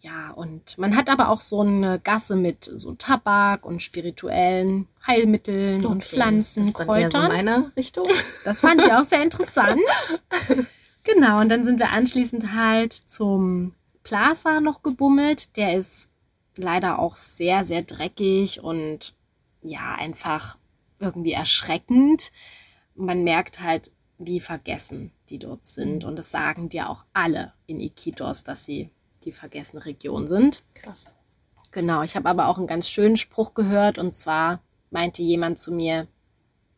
Ja, und man hat aber auch so eine Gasse mit so Tabak und spirituellen Heilmitteln okay. und Pflanzen, das ist dann Kräutern. Eher so meine Richtung. Das fand ich auch sehr interessant. Genau, und dann sind wir anschließend halt zum Plaza noch gebummelt. Der ist leider auch sehr, sehr dreckig und ja, einfach irgendwie erschreckend. Man merkt halt, wie vergessen die dort sind. Und das sagen dir auch alle in Iquitos, dass sie die vergessene Region sind. Krass. Genau, ich habe aber auch einen ganz schönen Spruch gehört und zwar meinte jemand zu mir,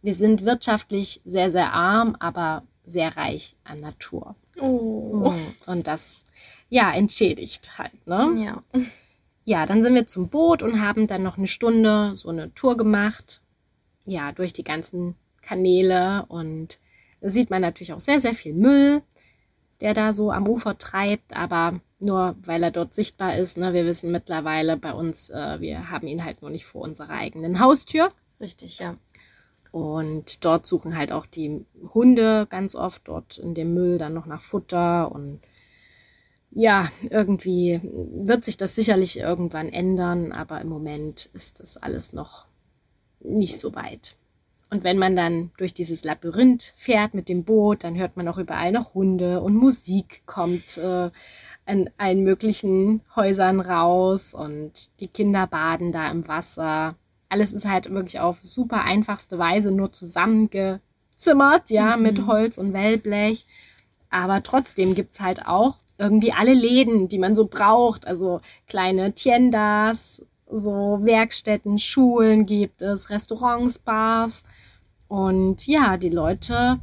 wir sind wirtschaftlich sehr, sehr arm, aber sehr reich an Natur. Oh. Und das, ja, entschädigt halt, ne? Ja. Ja, dann sind wir zum Boot und haben dann noch eine Stunde so eine Tour gemacht. Ja, durch die ganzen Kanäle und da sieht man natürlich auch sehr, sehr viel Müll, der da so am Ufer treibt, aber nur weil er dort sichtbar ist. Ne? Wir wissen mittlerweile bei uns, äh, wir haben ihn halt nur nicht vor unserer eigenen Haustür. Richtig, ja. Und dort suchen halt auch die Hunde ganz oft dort in dem Müll dann noch nach Futter und ja, irgendwie wird sich das sicherlich irgendwann ändern, aber im Moment ist das alles noch nicht so weit. Und wenn man dann durch dieses Labyrinth fährt mit dem Boot, dann hört man auch überall noch Hunde und Musik kommt äh, an allen möglichen Häusern raus und die Kinder baden da im Wasser alles ist halt wirklich auf super einfachste Weise nur zusammengezimmert, ja, mhm. mit Holz und Wellblech. Aber trotzdem gibt's halt auch irgendwie alle Läden, die man so braucht. Also kleine Tiendas, so Werkstätten, Schulen gibt es, Restaurants, Bars. Und ja, die Leute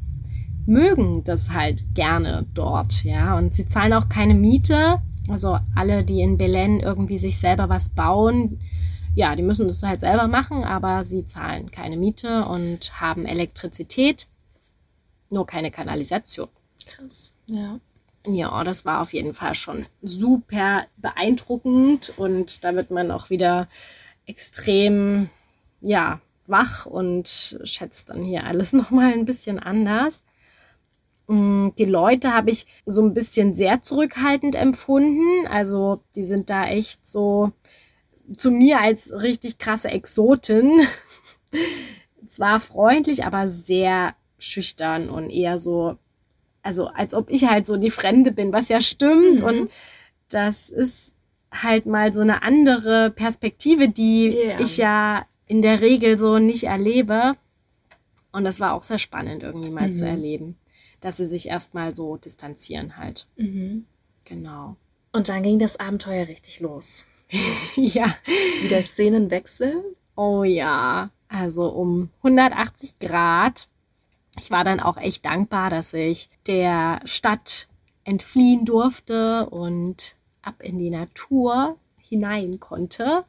mögen das halt gerne dort, ja. Und sie zahlen auch keine Miete. Also alle, die in Belen irgendwie sich selber was bauen, ja, die müssen das halt selber machen, aber sie zahlen keine Miete und haben Elektrizität, nur keine Kanalisation. Krass, ja. Ja, das war auf jeden Fall schon super beeindruckend und da wird man auch wieder extrem ja, wach und schätzt dann hier alles nochmal ein bisschen anders. Mm, die Leute habe ich so ein bisschen sehr zurückhaltend empfunden. Also die sind da echt so zu mir als richtig krasse Exotin. Zwar freundlich, aber sehr schüchtern und eher so, also als ob ich halt so die Fremde bin, was ja stimmt. Mhm. Und das ist halt mal so eine andere Perspektive, die yeah. ich ja in der Regel so nicht erlebe. Und das war auch sehr spannend irgendwie mal mhm. zu erleben, dass sie sich erstmal so distanzieren halt. Mhm. Genau. Und dann ging das Abenteuer richtig los. ja. Wie der Szenenwechsel. Oh ja. Also um 180 Grad. Ich war dann auch echt dankbar, dass ich der Stadt entfliehen durfte und ab in die Natur hinein konnte.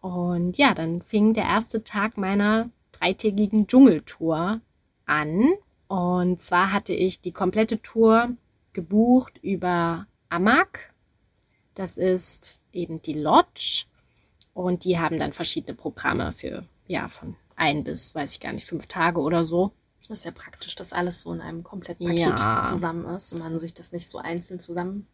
Und ja, dann fing der erste Tag meiner dreitägigen Dschungeltour an. Und zwar hatte ich die komplette Tour gebucht über Amak. Das ist eben die Lodge. Und die haben dann verschiedene Programme für, ja, von ein bis, weiß ich gar nicht, fünf Tage oder so. Das ist ja praktisch, dass alles so in einem kompletten Paket ja. zusammen ist und man sich das nicht so einzeln zusammen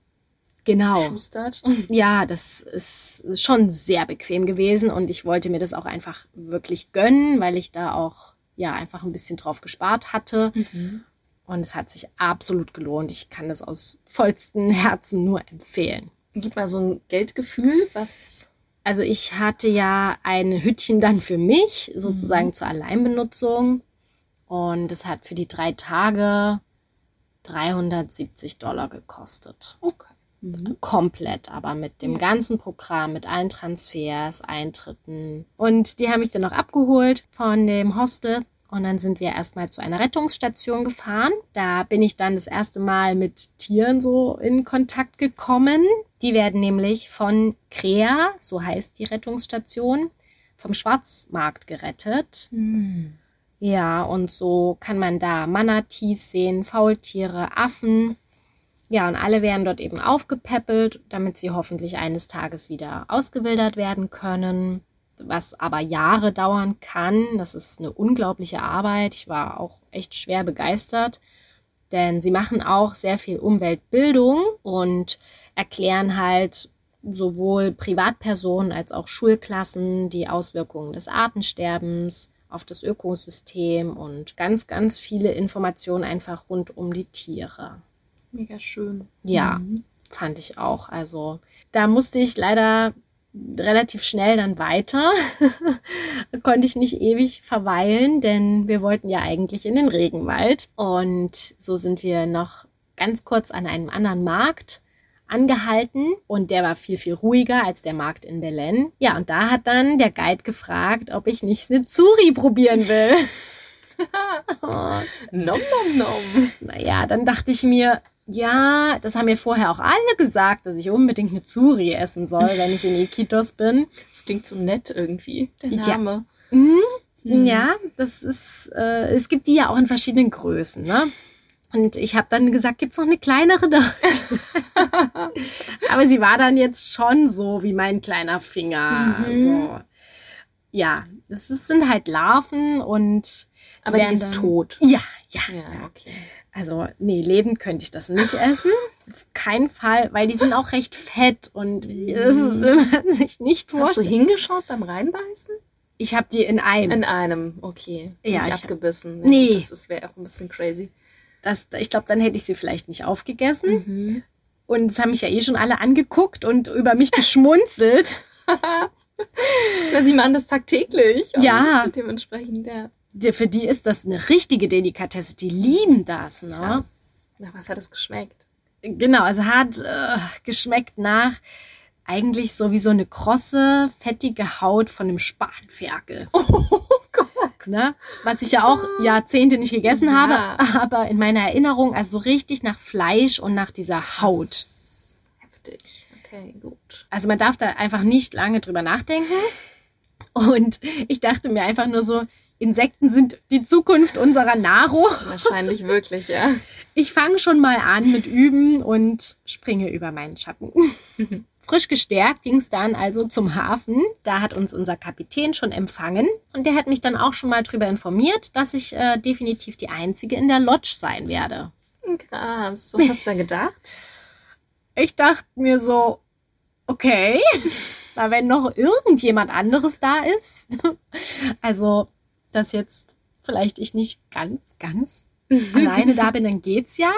genau. schustert. Ja, das ist schon sehr bequem gewesen und ich wollte mir das auch einfach wirklich gönnen, weil ich da auch ja einfach ein bisschen drauf gespart hatte. Mhm. Und es hat sich absolut gelohnt. Ich kann das aus vollstem Herzen nur empfehlen. Gib mal so ein Geldgefühl, was. Also ich hatte ja ein Hüttchen dann für mich, sozusagen mhm. zur Alleinbenutzung. Und es hat für die drei Tage 370 Dollar gekostet. Okay. Mhm. Komplett, aber mit dem ganzen Programm, mit allen Transfers, Eintritten. Und die haben mich dann noch abgeholt von dem Hostel. Und dann sind wir erstmal zu einer Rettungsstation gefahren. Da bin ich dann das erste Mal mit Tieren so in Kontakt gekommen. Die werden nämlich von Crea, so heißt die Rettungsstation, vom Schwarzmarkt gerettet. Mhm. Ja, und so kann man da Manatees sehen, Faultiere, Affen ja, und alle werden dort eben aufgepäppelt, damit sie hoffentlich eines Tages wieder ausgewildert werden können, was aber Jahre dauern kann. Das ist eine unglaubliche Arbeit. Ich war auch echt schwer begeistert, denn sie machen auch sehr viel Umweltbildung und erklären halt sowohl Privatpersonen als auch Schulklassen die Auswirkungen des Artensterbens auf das Ökosystem und ganz, ganz viele Informationen einfach rund um die Tiere. Mega schön. Ja, mhm. fand ich auch. Also da musste ich leider relativ schnell dann weiter. Konnte ich nicht ewig verweilen, denn wir wollten ja eigentlich in den Regenwald. Und so sind wir noch ganz kurz an einem anderen Markt angehalten und der war viel, viel ruhiger als der Markt in Belen. Ja, und da hat dann der Guide gefragt, ob ich nicht eine Zuri probieren will. nom, nom, nom. Naja, dann dachte ich mir, ja, das haben mir vorher auch alle gesagt, dass ich unbedingt eine Zuri essen soll, wenn ich in Iquitos bin. Das klingt so nett irgendwie, der Name. Ja, mhm. mhm. ja das ist, äh, es gibt die ja auch in verschiedenen Größen, ne? Und ich habe dann gesagt, gibt's noch eine kleinere da? Aber sie war dann jetzt schon so wie mein kleiner Finger. Mhm. So. Ja, das ist, sind halt Larven und. Aber die ist tot. Ja, ja. Ja, okay. Also, nee, lebend könnte ich das nicht essen. Auf keinen Fall, weil die sind auch recht fett und das will man sich nicht vorstellen. Hast du hingeschaut beim Reinbeißen? Ich habe die in einem. In einem, okay. Ja, nicht abgebissen. Ja, nee. Das wäre auch ein bisschen crazy. Das, ich glaube, dann hätte ich sie vielleicht nicht aufgegessen. Mhm. Und es haben mich ja eh schon alle angeguckt und über mich geschmunzelt. Na, sie machen das tagtäglich. Ja. Dementsprechend, ja für die ist das eine richtige Delikatesse. Die lieben das. Ne? Krass. Nach was hat es geschmeckt? Genau, also hat äh, geschmeckt nach eigentlich so wie so eine krosse, fettige Haut von einem Spanferkel. Oh Gott. Ne? Was ich ja auch Jahrzehnte nicht gegessen ja. habe, aber in meiner Erinnerung, also so richtig nach Fleisch und nach dieser Haut. Heftig. Okay, gut. Also man darf da einfach nicht lange drüber nachdenken. Und ich dachte mir einfach nur so, Insekten sind die Zukunft unserer Nahrung. Wahrscheinlich wirklich, ja. Ich fange schon mal an mit Üben und springe über meinen Schatten. Frisch gestärkt ging es dann also zum Hafen. Da hat uns unser Kapitän schon empfangen und der hat mich dann auch schon mal darüber informiert, dass ich äh, definitiv die Einzige in der Lodge sein werde. Krass. Was hast du da gedacht? Ich dachte mir so, okay, na, wenn noch irgendjemand anderes da ist. Also, dass jetzt vielleicht ich nicht ganz, ganz alleine da bin, dann geht's ja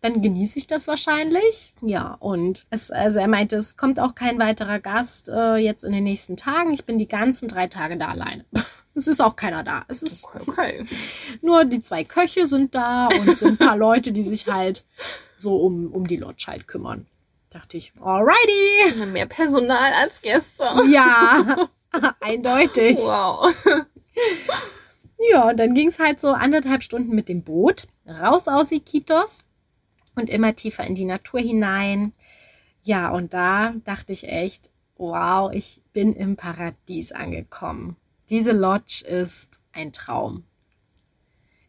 dann genieße ich das wahrscheinlich. Ja, und es, also er meinte, es kommt auch kein weiterer Gast äh, jetzt in den nächsten Tagen. Ich bin die ganzen drei Tage da alleine. Es ist auch keiner da. Es ist okay, okay. nur die zwei Köche sind da und so ein paar Leute, die sich halt so um, um die Lodge halt kümmern. Dachte ich, alrighty. Mehr Personal als gestern. Ja, eindeutig. Wow. Ja, und dann ging es halt so anderthalb Stunden mit dem Boot raus aus Iquitos und immer tiefer in die Natur hinein. Ja, und da dachte ich echt, wow, ich bin im Paradies angekommen. Diese Lodge ist ein Traum.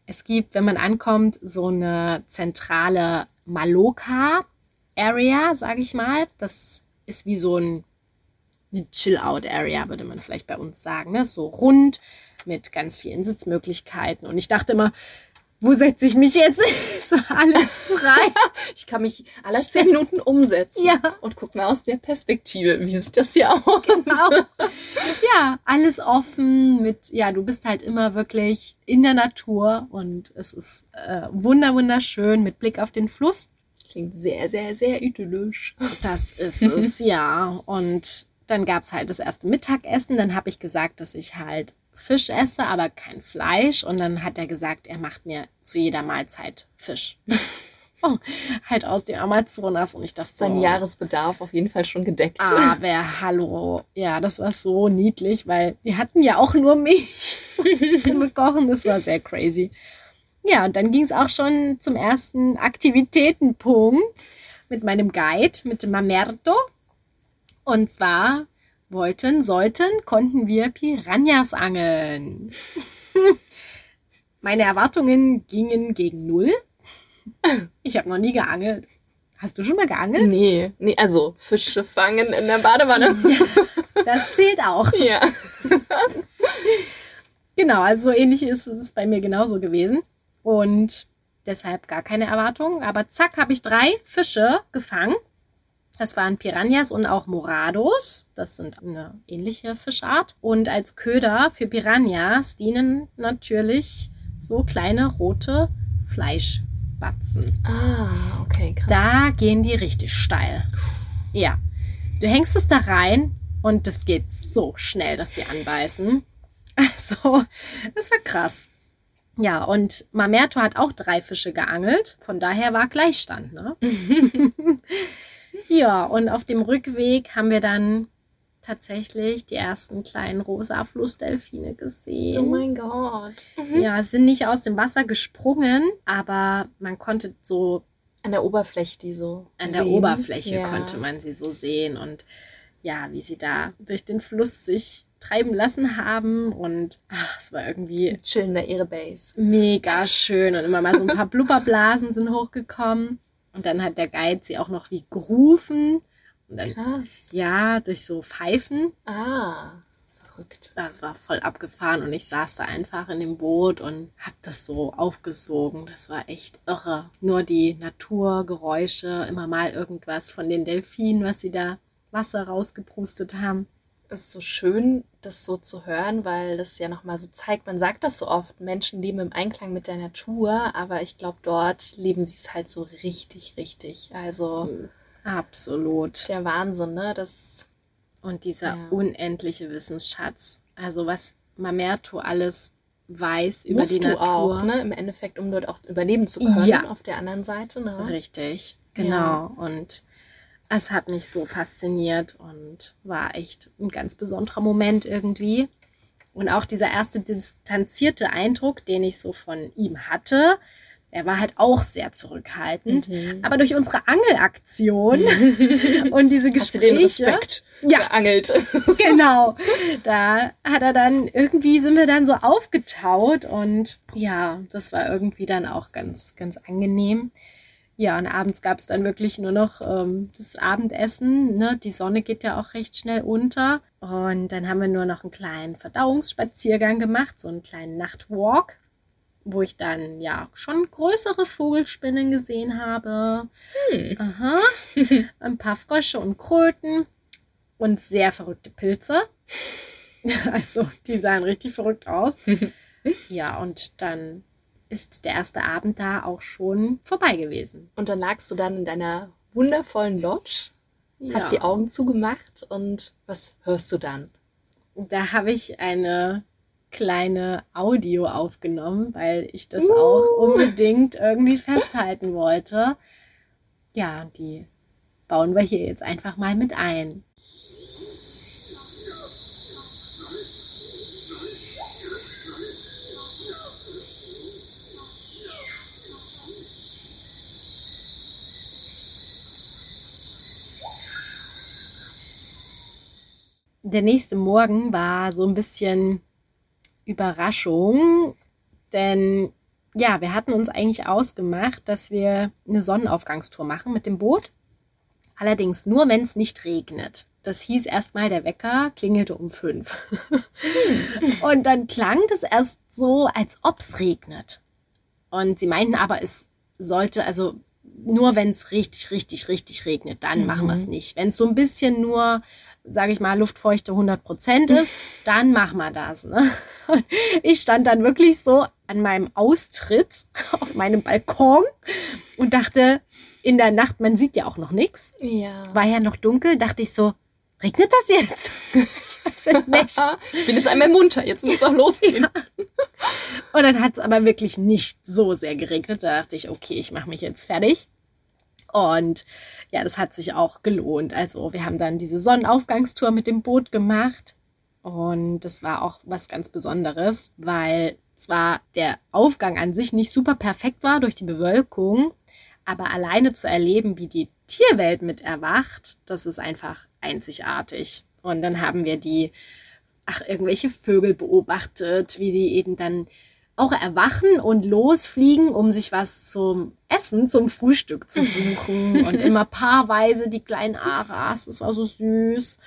Es gibt, wenn man ankommt, so eine zentrale Maloka-Area, sage ich mal. Das ist wie so ein, eine Chill-Out-Area, würde man vielleicht bei uns sagen. Ne? So rund mit ganz vielen Sitzmöglichkeiten. Und ich dachte immer, wo setze ich mich jetzt? so alles frei. Ich kann mich alle zehn Minuten umsetzen ja. und gucken aus der Perspektive. Wie sieht das hier aus? Genau. Ja, alles offen mit, ja, du bist halt immer wirklich in der Natur und es ist äh, wunder, wunderschön mit Blick auf den Fluss. Klingt sehr, sehr, sehr idyllisch. Das ist es, ja. Und dann gab es halt das erste Mittagessen. Dann habe ich gesagt, dass ich halt Fisch esse, aber kein Fleisch. Und dann hat er gesagt, er macht mir zu jeder Mahlzeit Fisch. oh, halt aus dem Amazonas und ich das Sein so. Jahresbedarf auf jeden Fall schon gedeckt. Aber hallo, ja, das war so niedlich, weil die hatten ja auch nur mich zum Kochen. Das war sehr crazy. Ja, und dann ging es auch schon zum ersten Aktivitätenpunkt mit meinem Guide, mit Mamerto. Und zwar wollten, sollten, konnten wir Piranhas angeln. Meine Erwartungen gingen gegen null. Ich habe noch nie geangelt. Hast du schon mal geangelt? Nee, nee, also Fische fangen in der Badewanne. Ja, das zählt auch. Ja. Genau, also so ähnlich ist es bei mir genauso gewesen. Und deshalb gar keine Erwartungen. Aber zack, habe ich drei Fische gefangen das waren Piranhas und auch Morados. Das sind eine ähnliche Fischart. Und als Köder für Piranhas dienen natürlich so kleine rote Fleischbatzen. Ah, okay, krass. Da gehen die richtig steil. Ja. Du hängst es da rein und das geht so schnell, dass die anbeißen. Also, das war krass. Ja, und Mamerto hat auch drei Fische geangelt. Von daher war Gleichstand, ne? Ja, und auf dem Rückweg haben wir dann tatsächlich die ersten kleinen rosa Flussdelfine gesehen. Oh mein Gott. Mhm. Ja, sind nicht aus dem Wasser gesprungen, aber man konnte so an der Oberfläche die so an sehen. der Oberfläche ja. konnte man sie so sehen und ja, wie sie da durch den Fluss sich treiben lassen haben und ach, es war irgendwie chillen da ihre Base. Mega schön und immer mal so ein paar Blubberblasen sind hochgekommen. Und dann hat der Guide sie auch noch wie gerufen. Und dann, Krass. Ja, durch so Pfeifen. Ah, verrückt. Das war voll abgefahren und ich saß da einfach in dem Boot und hab das so aufgesogen. Das war echt irre. Nur die Naturgeräusche, immer mal irgendwas von den Delfinen, was sie da Wasser rausgeprustet haben ist so schön, das so zu hören, weil das ja nochmal so zeigt, man sagt das so oft, Menschen leben im Einklang mit der Natur, aber ich glaube, dort leben sie es halt so richtig, richtig. Also hm, absolut. Der Wahnsinn, ne? Das und dieser ja. unendliche Wissensschatz. Also was Mamerto alles weiß über Musst die Natur. auch, ne? Im Endeffekt, um dort auch überleben zu können ja. auf der anderen Seite. Ne? Richtig, genau. Ja. Und es hat mich so fasziniert und war echt ein ganz besonderer Moment irgendwie. Und auch dieser erste distanzierte Eindruck, den ich so von ihm hatte, Er war halt auch sehr zurückhaltend. Mhm. Aber durch unsere Angelaktion und diese Gespräche. Hast du den Respekt ja, geangelt. genau. Da hat er dann, irgendwie sind wir dann so aufgetaut und ja, das war irgendwie dann auch ganz, ganz angenehm. Ja, und abends gab es dann wirklich nur noch ähm, das Abendessen. Ne? Die Sonne geht ja auch recht schnell unter. Und dann haben wir nur noch einen kleinen Verdauungsspaziergang gemacht, so einen kleinen Nachtwalk wo ich dann ja schon größere Vogelspinnen gesehen habe. Hm. Aha. Ein paar Frösche und Kröten und sehr verrückte Pilze. Also, die sahen richtig verrückt aus. Ja, und dann ist der erste Abend da auch schon vorbei gewesen. Und dann lagst du dann in deiner wundervollen Lodge, ja. hast die Augen zugemacht und was hörst du dann? Da habe ich eine kleine Audio aufgenommen, weil ich das uh. auch unbedingt irgendwie festhalten wollte. Ja, die bauen wir hier jetzt einfach mal mit ein. Der nächste Morgen war so ein bisschen Überraschung, denn ja, wir hatten uns eigentlich ausgemacht, dass wir eine Sonnenaufgangstour machen mit dem Boot. Allerdings nur, wenn es nicht regnet. Das hieß erstmal, der Wecker klingelte um fünf. und dann klang das erst so, als ob es regnet. Und sie meinten aber, es sollte, also nur wenn es richtig, richtig, richtig regnet, dann mhm. machen wir es nicht. Wenn es so ein bisschen nur sage ich mal, Luftfeuchte 100 Prozent ist, dann machen wir das. Ne? ich stand dann wirklich so an meinem Austritt auf meinem Balkon und dachte, in der Nacht, man sieht ja auch noch nichts. Ja. War ja noch dunkel, dachte ich so, regnet das jetzt? ich weiß es nicht. ich bin jetzt einmal munter, jetzt muss es auch losgehen. Ja. Und dann hat es aber wirklich nicht so sehr geregnet. Da dachte ich, okay, ich mache mich jetzt fertig. Und ja, das hat sich auch gelohnt. Also wir haben dann diese Sonnenaufgangstour mit dem Boot gemacht. Und das war auch was ganz Besonderes, weil zwar der Aufgang an sich nicht super perfekt war durch die Bewölkung, aber alleine zu erleben, wie die Tierwelt mit erwacht, das ist einfach einzigartig. Und dann haben wir die, ach, irgendwelche Vögel beobachtet, wie die eben dann auch erwachen und losfliegen, um sich was zum Essen, zum Frühstück zu suchen. und immer paarweise die kleinen Aras. Das war so süß.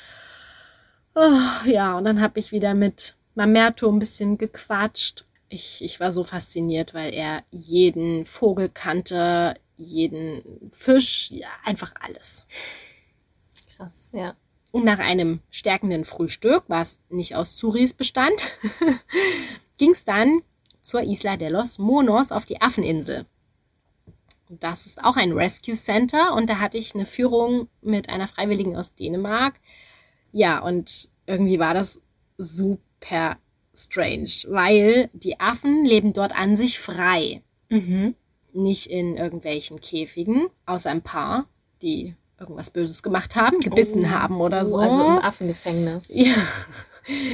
Oh, ja, und dann habe ich wieder mit Mamerto ein bisschen gequatscht. Ich, ich war so fasziniert, weil er jeden Vogel kannte, jeden Fisch, ja, einfach alles. Krass, ja. Und nach einem stärkenden Frühstück, was nicht aus Zuris bestand, ging es dann zur Isla de los Monos auf die Affeninsel. Das ist auch ein Rescue Center und da hatte ich eine Führung mit einer Freiwilligen aus Dänemark. Ja, und irgendwie war das super strange, weil die Affen leben dort an sich frei. Mhm. Nicht in irgendwelchen Käfigen, außer ein paar, die irgendwas Böses gemacht haben, gebissen oh, haben oder so. Also im Affengefängnis. Ja.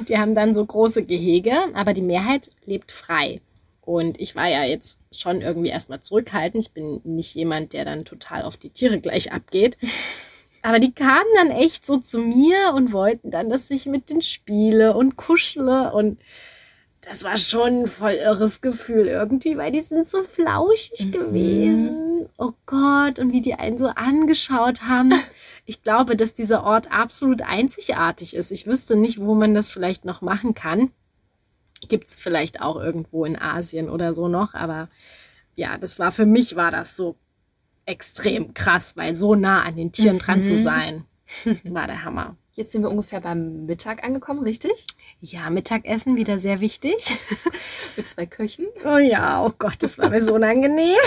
Die haben dann so große Gehege, aber die Mehrheit lebt frei. Und ich war ja jetzt schon irgendwie erstmal zurückhaltend. Ich bin nicht jemand, der dann total auf die Tiere gleich abgeht. Aber die kamen dann echt so zu mir und wollten dann, dass ich mit denen spiele und kuschle. Und das war schon ein voll irres Gefühl irgendwie, weil die sind so flauschig mhm. gewesen. Oh Gott, und wie die einen so angeschaut haben. Ich glaube, dass dieser Ort absolut einzigartig ist. Ich wüsste nicht, wo man das vielleicht noch machen kann. Gibt es vielleicht auch irgendwo in Asien oder so noch, aber ja, das war für mich war das so extrem krass, weil so nah an den Tieren mhm. dran zu mhm. sein, war der Hammer. Jetzt sind wir ungefähr beim Mittag angekommen, richtig? Ja, Mittagessen wieder sehr wichtig. Mit zwei Köchen. Oh ja, oh Gott, das war mir so unangenehm.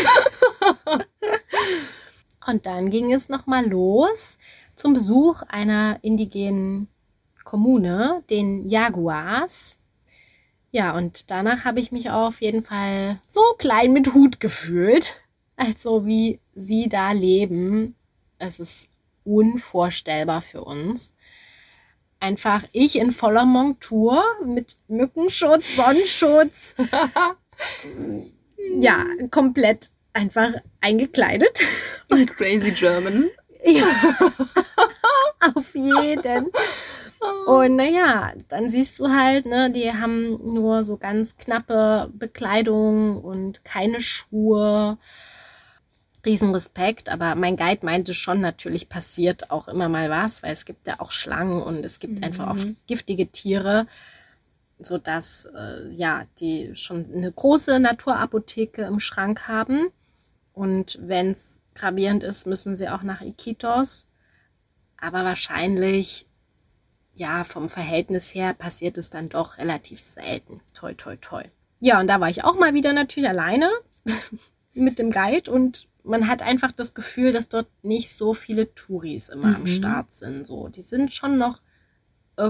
Und dann ging es nochmal los zum Besuch einer indigenen Kommune, den Jaguars. Ja, und danach habe ich mich auf jeden Fall so klein mit Hut gefühlt. Also wie sie da leben. Es ist unvorstellbar für uns. Einfach ich in voller Montur mit Mückenschutz, Sonnenschutz. ja, komplett einfach eingekleidet. Und Crazy German. Ja, auf jeden. Und naja, dann siehst du halt, ne, die haben nur so ganz knappe Bekleidung und keine Schuhe. Riesenrespekt, aber mein Guide meinte schon, natürlich passiert auch immer mal was, weil es gibt ja auch Schlangen und es gibt mhm. einfach auch giftige Tiere, sodass äh, ja, die schon eine große Naturapotheke im Schrank haben. Und wenn es gravierend ist, müssen sie auch nach Iquitos. Aber wahrscheinlich, ja, vom Verhältnis her passiert es dann doch relativ selten. Toi, toi, toi. Ja, und da war ich auch mal wieder natürlich alleine mit dem Guide und man hat einfach das Gefühl, dass dort nicht so viele Touris immer mhm. am Start sind. So, die sind schon noch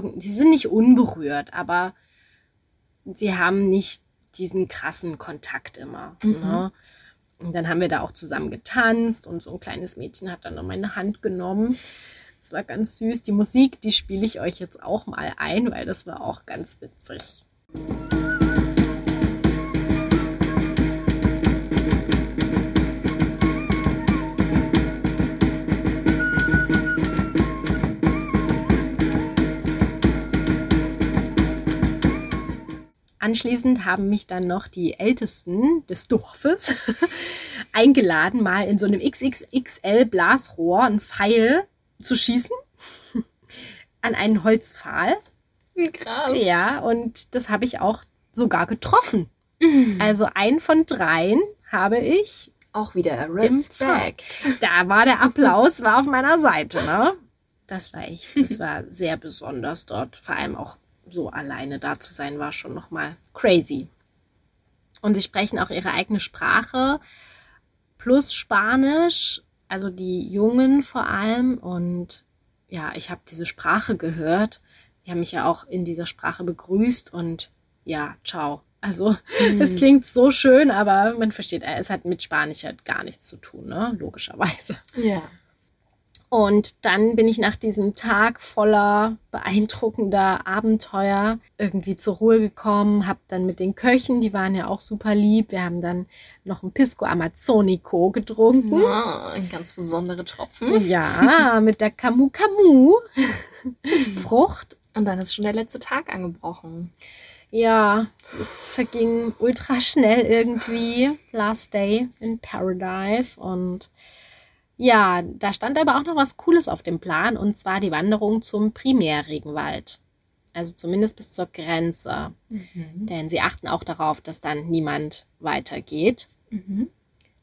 die sind nicht unberührt, aber sie haben nicht diesen krassen Kontakt immer. Mhm. Ne? Und dann haben wir da auch zusammen getanzt und so ein kleines Mädchen hat dann noch meine Hand genommen. Das war ganz süß. Die Musik, die spiele ich euch jetzt auch mal ein, weil das war auch ganz witzig. Anschließend haben mich dann noch die Ältesten des Dorfes eingeladen, mal in so einem XXXL Blasrohr einen Pfeil zu schießen an einen Holzpfahl. Krass. Ja, und das habe ich auch sogar getroffen. Also ein von dreien habe ich. Auch wieder Respekt. Da war der Applaus, war auf meiner Seite, ne? Das war echt, das war sehr besonders dort. Vor allem auch so alleine da zu sein, war schon nochmal crazy. Und sie sprechen auch ihre eigene Sprache plus Spanisch, also die Jungen vor allem. Und ja, ich habe diese Sprache gehört. Die haben mich ja auch in dieser Sprache begrüßt und ja, ciao. Also es mhm. klingt so schön, aber man versteht, es hat mit Spanisch halt gar nichts zu tun, ne? Logischerweise. Ja. Und dann bin ich nach diesem Tag voller beeindruckender Abenteuer irgendwie zur Ruhe gekommen, habe dann mit den Köchen, die waren ja auch super lieb, wir haben dann noch ein Pisco Amazonico getrunken. Ja, ein ganz besondere Tropfen. Ja, mit der Camu Camu Frucht. Und dann ist schon der letzte Tag angebrochen. Ja, es verging ultra schnell irgendwie. Last Day in Paradise und ja, da stand aber auch noch was Cooles auf dem Plan, und zwar die Wanderung zum Primärregenwald. Also zumindest bis zur Grenze. Mhm. Denn sie achten auch darauf, dass dann niemand weitergeht. Mhm.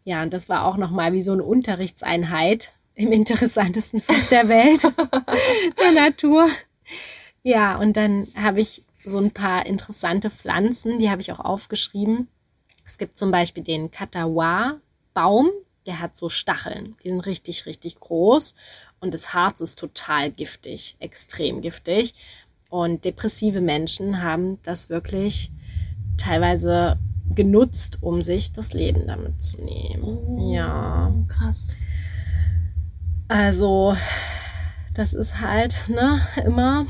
Ja, und das war auch nochmal wie so eine Unterrichtseinheit im interessantesten Fach der Welt, der Natur. Ja, und dann habe ich so ein paar interessante Pflanzen, die habe ich auch aufgeschrieben. Es gibt zum Beispiel den Katawa-Baum, der hat so Stacheln. Die sind richtig, richtig groß. Und das Harz ist total giftig, extrem giftig. Und depressive Menschen haben das wirklich teilweise genutzt, um sich das Leben damit zu nehmen. Oh, ja. Krass. Also, das ist halt, ne, immer,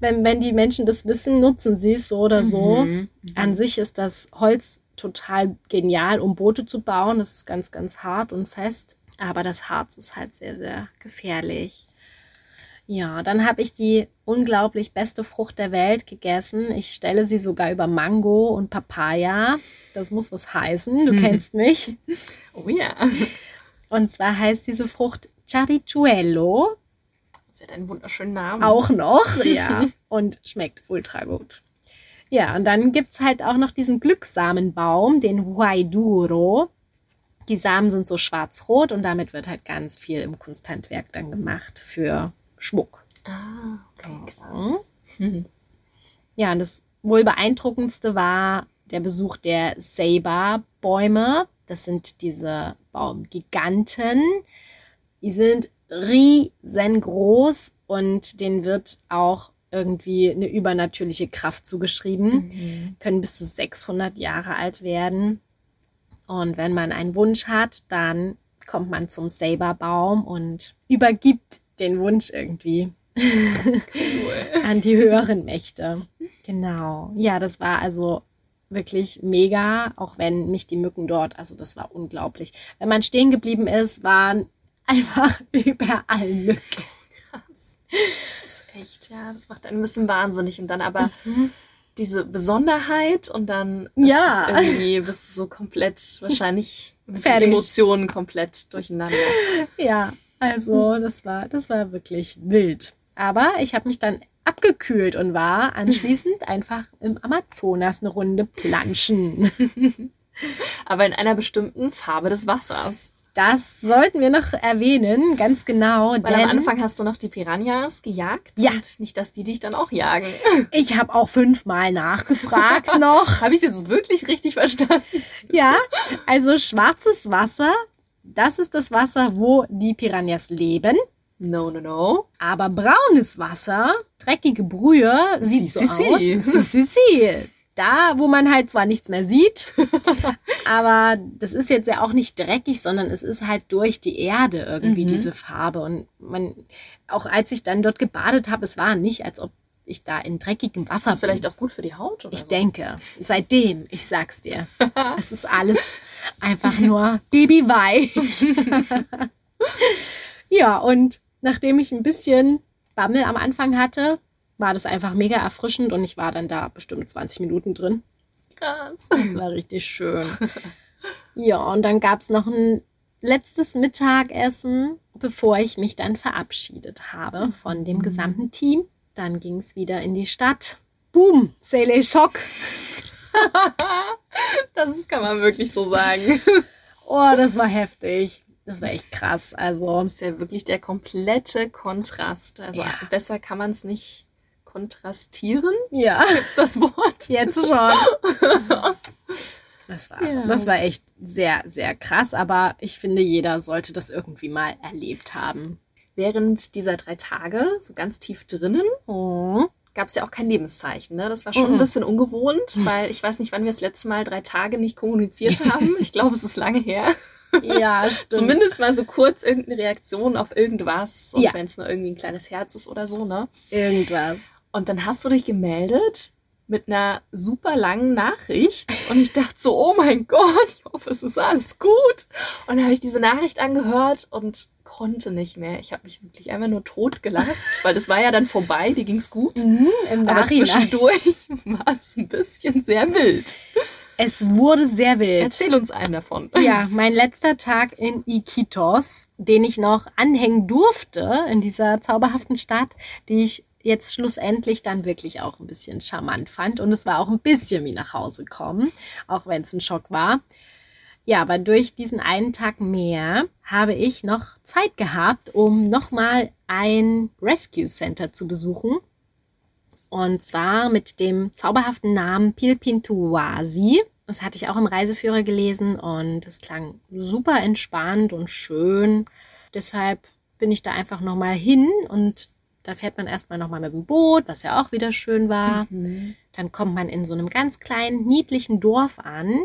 wenn, wenn die Menschen das wissen, nutzen sie es so oder so. Mhm. An mhm. sich ist das Holz total genial, um Boote zu bauen. Das ist ganz, ganz hart und fest. Aber das Harz ist halt sehr, sehr gefährlich. Ja, dann habe ich die unglaublich beste Frucht der Welt gegessen. Ich stelle sie sogar über Mango und Papaya. Das muss was heißen. Du hm. kennst mich. Oh ja. Und zwar heißt diese Frucht Charichuelo. Sie hat einen wunderschönen Namen. Auch noch, ja. Und schmeckt ultra gut. Ja, und dann gibt es halt auch noch diesen Glückssamenbaum, den Huayduro. Die Samen sind so schwarz-rot und damit wird halt ganz viel im Kunsthandwerk dann gemacht für Schmuck. Ah, okay, krass. Mhm. Ja, und das wohl beeindruckendste war der Besuch der Saber-Bäume. Das sind diese Baumgiganten. Die sind riesengroß und denen wird auch irgendwie eine übernatürliche Kraft zugeschrieben, mhm. können bis zu 600 Jahre alt werden. Und wenn man einen Wunsch hat, dann kommt man zum Saberbaum und übergibt den Wunsch irgendwie cool. an die höheren Mächte. Genau. Ja, das war also wirklich mega, auch wenn mich die Mücken dort, also das war unglaublich. Wenn man stehen geblieben ist, waren einfach überall Mücken. Krass. Echt, ja, das macht einen ein bisschen wahnsinnig. Und dann aber mhm. diese Besonderheit und dann ja. irgendwie bist du so komplett wahrscheinlich mit Emotionen komplett durcheinander. Ja, also das war, das war wirklich wild. Aber ich habe mich dann abgekühlt und war anschließend einfach im Amazonas eine Runde planschen. Aber in einer bestimmten Farbe des Wassers. Das sollten wir noch erwähnen, ganz genau. Weil denn am Anfang hast du noch die Piranhas gejagt. Ja. Und nicht, dass die dich dann auch jagen. Ich habe auch fünfmal nachgefragt noch. habe ich es jetzt wirklich richtig verstanden? Ja, also schwarzes Wasser, das ist das Wasser, wo die Piranhas leben. No, no, no. Aber braunes Wasser, dreckige Brühe, sieht si, so si, aus. Si. si, si, Da, wo man halt zwar nichts mehr sieht, aber das ist jetzt ja auch nicht dreckig, sondern es ist halt durch die Erde irgendwie mhm. diese Farbe. Und man, auch als ich dann dort gebadet habe, es war nicht, als ob ich da in dreckigem Wasser ist bin. vielleicht auch gut für die Haut, oder? Ich so? denke. Seitdem, ich sag's dir. es ist alles einfach nur babyweich. ja, und nachdem ich ein bisschen Bammel am Anfang hatte, war das einfach mega erfrischend und ich war dann da bestimmt 20 Minuten drin. Krass. Das war richtig schön. ja, und dann gab es noch ein letztes Mittagessen, bevor ich mich dann verabschiedet habe von dem gesamten Team. Dann ging es wieder in die Stadt. Boom, Sele Schock. das kann man wirklich so sagen. Oh, das war heftig. Das war echt krass. Also das ist ja wirklich der komplette Kontrast. Also ja. besser kann man es nicht kontrastieren. Ja. Gibt's das Wort? Jetzt schon. Das war, ja. das war echt sehr, sehr krass, aber ich finde, jeder sollte das irgendwie mal erlebt haben. Während dieser drei Tage, so ganz tief drinnen, oh. gab es ja auch kein Lebenszeichen. Ne? Das war schon mhm. ein bisschen ungewohnt, weil ich weiß nicht, wann wir das letzte Mal drei Tage nicht kommuniziert haben. Ich glaube, es ist lange her. Ja, stimmt. Zumindest mal so kurz irgendeine Reaktion auf irgendwas. Und ja. wenn es nur irgendwie ein kleines Herz ist oder so, ne? Irgendwas. Und dann hast du dich gemeldet mit einer super langen Nachricht. Und ich dachte so, oh mein Gott, ich hoffe, es ist alles gut. Und dann habe ich diese Nachricht angehört und konnte nicht mehr. Ich habe mich wirklich einfach nur tot gelacht, weil das war ja dann vorbei, die ging es gut. Mhm, Aber zwischendurch war es ein bisschen sehr wild. Es wurde sehr wild. Erzähl uns einen davon. Ja, mein letzter Tag in Iquitos, den ich noch anhängen durfte in dieser zauberhaften Stadt, die ich jetzt schlussendlich dann wirklich auch ein bisschen charmant fand. Und es war auch ein bisschen wie nach Hause kommen, auch wenn es ein Schock war. Ja, aber durch diesen einen Tag mehr habe ich noch Zeit gehabt, um nochmal ein Rescue Center zu besuchen. Und zwar mit dem zauberhaften Namen Pilpintuasi. Das hatte ich auch im Reiseführer gelesen und es klang super entspannt und schön. Deshalb bin ich da einfach nochmal hin und da fährt man erstmal nochmal mit dem Boot, was ja auch wieder schön war. Mhm. Dann kommt man in so einem ganz kleinen, niedlichen Dorf an.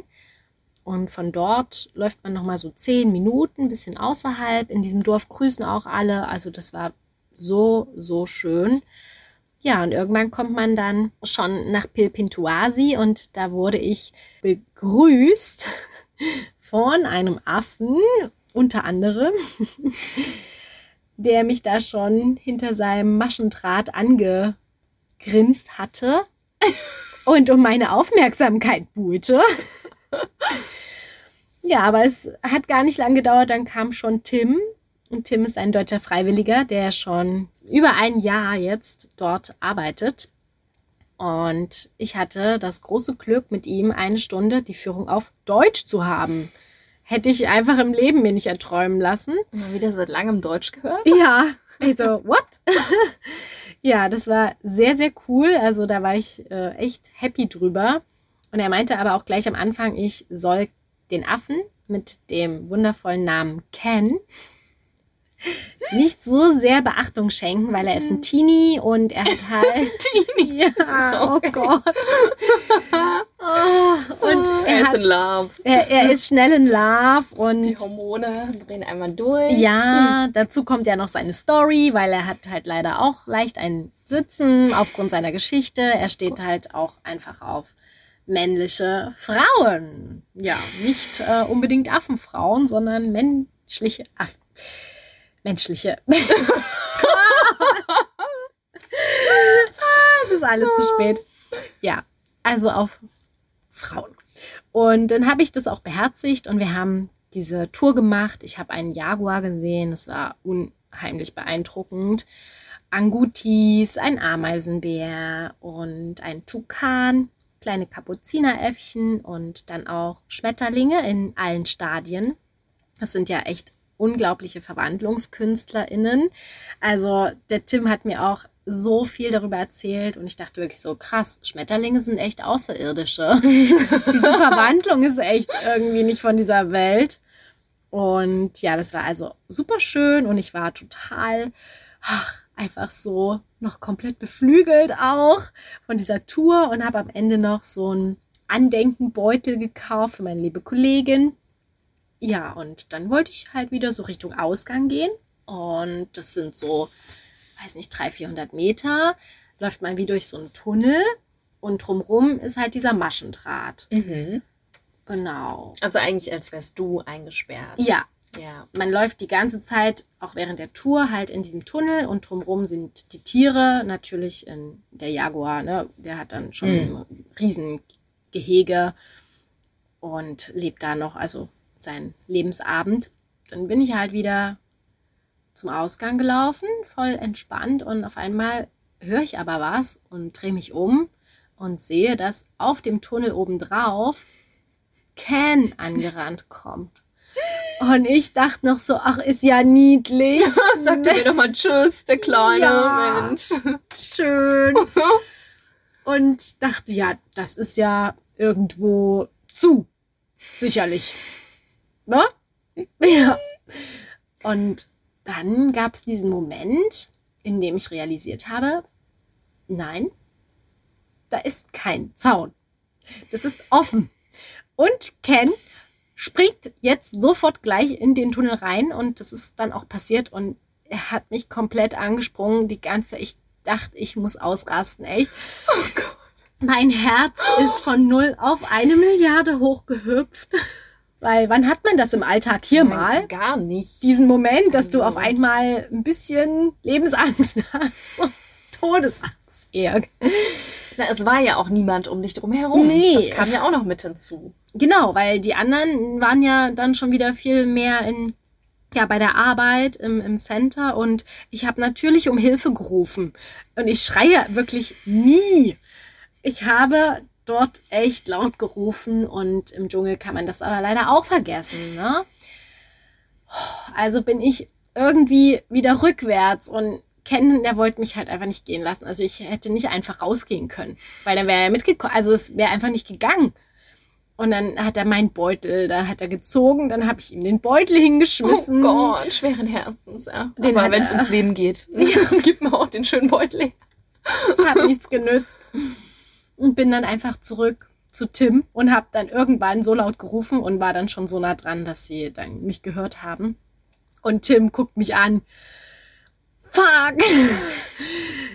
Und von dort läuft man nochmal so zehn Minuten, ein bisschen außerhalb. In diesem Dorf grüßen auch alle. Also das war so, so schön. Ja, und irgendwann kommt man dann schon nach Pilpintuasi und da wurde ich begrüßt von einem Affen, unter anderem, der mich da schon hinter seinem Maschendraht angegrinst hatte und um meine Aufmerksamkeit buhlte. ja, aber es hat gar nicht lange gedauert, dann kam schon Tim und Tim ist ein deutscher Freiwilliger, der schon über ein Jahr jetzt dort arbeitet. Und ich hatte das große Glück, mit ihm eine Stunde die Führung auf Deutsch zu haben. Hätte ich einfach im Leben mir nicht erträumen lassen. Mal wieder seit langem Deutsch gehört? Ja. Also, what? ja, das war sehr, sehr cool. Also da war ich äh, echt happy drüber. Und er meinte aber auch gleich am Anfang, ich soll den Affen mit dem wundervollen Namen Ken nicht so sehr Beachtung schenken, weil er ist ein mhm. Teenie und er hat halt. ein Teenie. Ja, oh Gott. Oh, und er, er ist hat, in Love. Er, er, ist schnell in Love und. Die Hormone drehen einmal durch. Ja, dazu kommt ja noch seine Story, weil er hat halt leider auch leicht ein Sitzen aufgrund seiner Geschichte. Er steht halt auch einfach auf männliche Frauen. Ja, nicht äh, unbedingt Affenfrauen, sondern menschliche Affen. Menschliche. Ah, es ist alles zu spät. Ja, also auf Frauen. Und dann habe ich das auch beherzigt und wir haben diese Tour gemacht. Ich habe einen Jaguar gesehen, das war unheimlich beeindruckend. Angutis, ein Ameisenbär und ein Tukan, kleine Kapuzineräffchen und dann auch Schmetterlinge in allen Stadien. Das sind ja echt unglaubliche VerwandlungskünstlerInnen. Also der Tim hat mir auch so viel darüber erzählt und ich dachte wirklich so, krass, Schmetterlinge sind echt Außerirdische. Diese Verwandlung ist echt irgendwie nicht von dieser Welt. Und ja, das war also super schön und ich war total ach, einfach so noch komplett beflügelt auch von dieser Tour und habe am Ende noch so einen Andenkenbeutel gekauft für meine liebe Kollegin. Ja, und dann wollte ich halt wieder so Richtung Ausgang gehen. Und das sind so, weiß nicht, 300, 400 Meter. Läuft man wie durch so einen Tunnel. Und drumrum ist halt dieser Maschendraht. Mhm. Genau. Also eigentlich, als wärst du eingesperrt. Ja. Ja. Man läuft die ganze Zeit, auch während der Tour, halt in diesem Tunnel und drumrum sind die Tiere. Natürlich in der Jaguar, ne? der hat dann schon Mhm. ein Riesengehege und lebt da noch, also seinen Lebensabend. Dann bin ich halt wieder zum Ausgang gelaufen, voll entspannt und auf einmal höre ich aber was und drehe mich um und sehe, dass auf dem Tunnel obendrauf Ken angerannt kommt. Und ich dachte noch so, ach, ist ja niedlich. Sag dir doch mal Tschüss, der kleine Ja. Mensch. Schön. Und dachte, ja, das ist ja irgendwo zu. Sicherlich. Ne? Ja. Und dann gab es diesen Moment, in dem ich realisiert habe, nein, da ist kein Zaun. Das ist offen. Und Ken springt jetzt sofort gleich in den Tunnel rein und das ist dann auch passiert und er hat mich komplett angesprungen. Die ganze, ich dachte, ich muss ausrasten, echt. Mein Herz ist von null auf eine Milliarde hochgehüpft. Weil wann hat man das im Alltag hier mal? Gar nicht. Diesen Moment, dass du Also. auf einmal ein bisschen Lebensangst hast. Todesangst eher. Na, es war ja auch niemand um dich drum herum. Nee. Das kam ja auch noch mit hinzu. Genau, weil die anderen waren ja dann schon wieder viel mehr in ja bei der Arbeit im, im Center und ich habe natürlich um Hilfe gerufen und ich schreie wirklich nie. Ich habe dort echt laut gerufen und im Dschungel kann man das aber leider auch vergessen. Ne? Also bin ich irgendwie wieder rückwärts und Ken, der wollte mich halt einfach nicht gehen lassen. Also ich hätte nicht einfach rausgehen können, weil dann wäre er mitgekommen. Also es wäre einfach nicht gegangen. Und dann hat er meinen Beutel, dann hat er gezogen, dann habe ich ihm den Beutel hingeschmissen. Oh Gott, schweren Herzens, ja. Den Aber wenn es ums Leben geht, gib mir auch den schönen Beutel. Das hat nichts genützt. Und bin dann einfach zurück zu Tim und habe dann irgendwann so laut gerufen und war dann schon so nah dran, dass sie dann mich gehört haben. Und Tim guckt mich an. Fuck!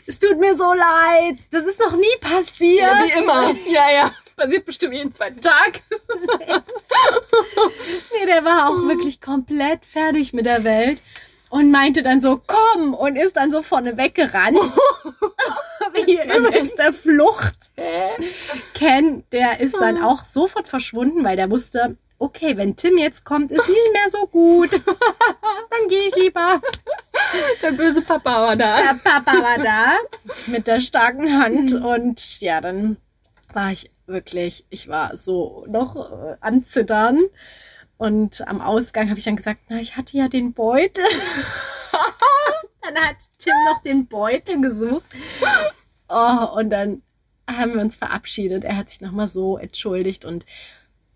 Es tut mir so leid. Das ist noch nie passiert. Ja, wie immer. Ja, ja. Passiert bestimmt jeden zweiten Tag. Nee, der war auch wirklich komplett fertig mit der Welt und meinte dann so, komm, und ist dann so vorne weggerannt. Übelst der Flucht. Ken, der ist dann auch sofort verschwunden, weil der wusste, okay, wenn Tim jetzt kommt, ist nicht mehr so gut. Dann gehe ich lieber. Der böse Papa war da. Der Papa war da mit der starken Hand und ja, dann war ich wirklich, ich war so noch äh, am Zittern. Und am Ausgang habe ich dann gesagt, na, ich hatte ja den Beutel. dann hat Tim noch den Beutel gesucht. Oh, und dann haben wir uns verabschiedet. Er hat sich nochmal so entschuldigt und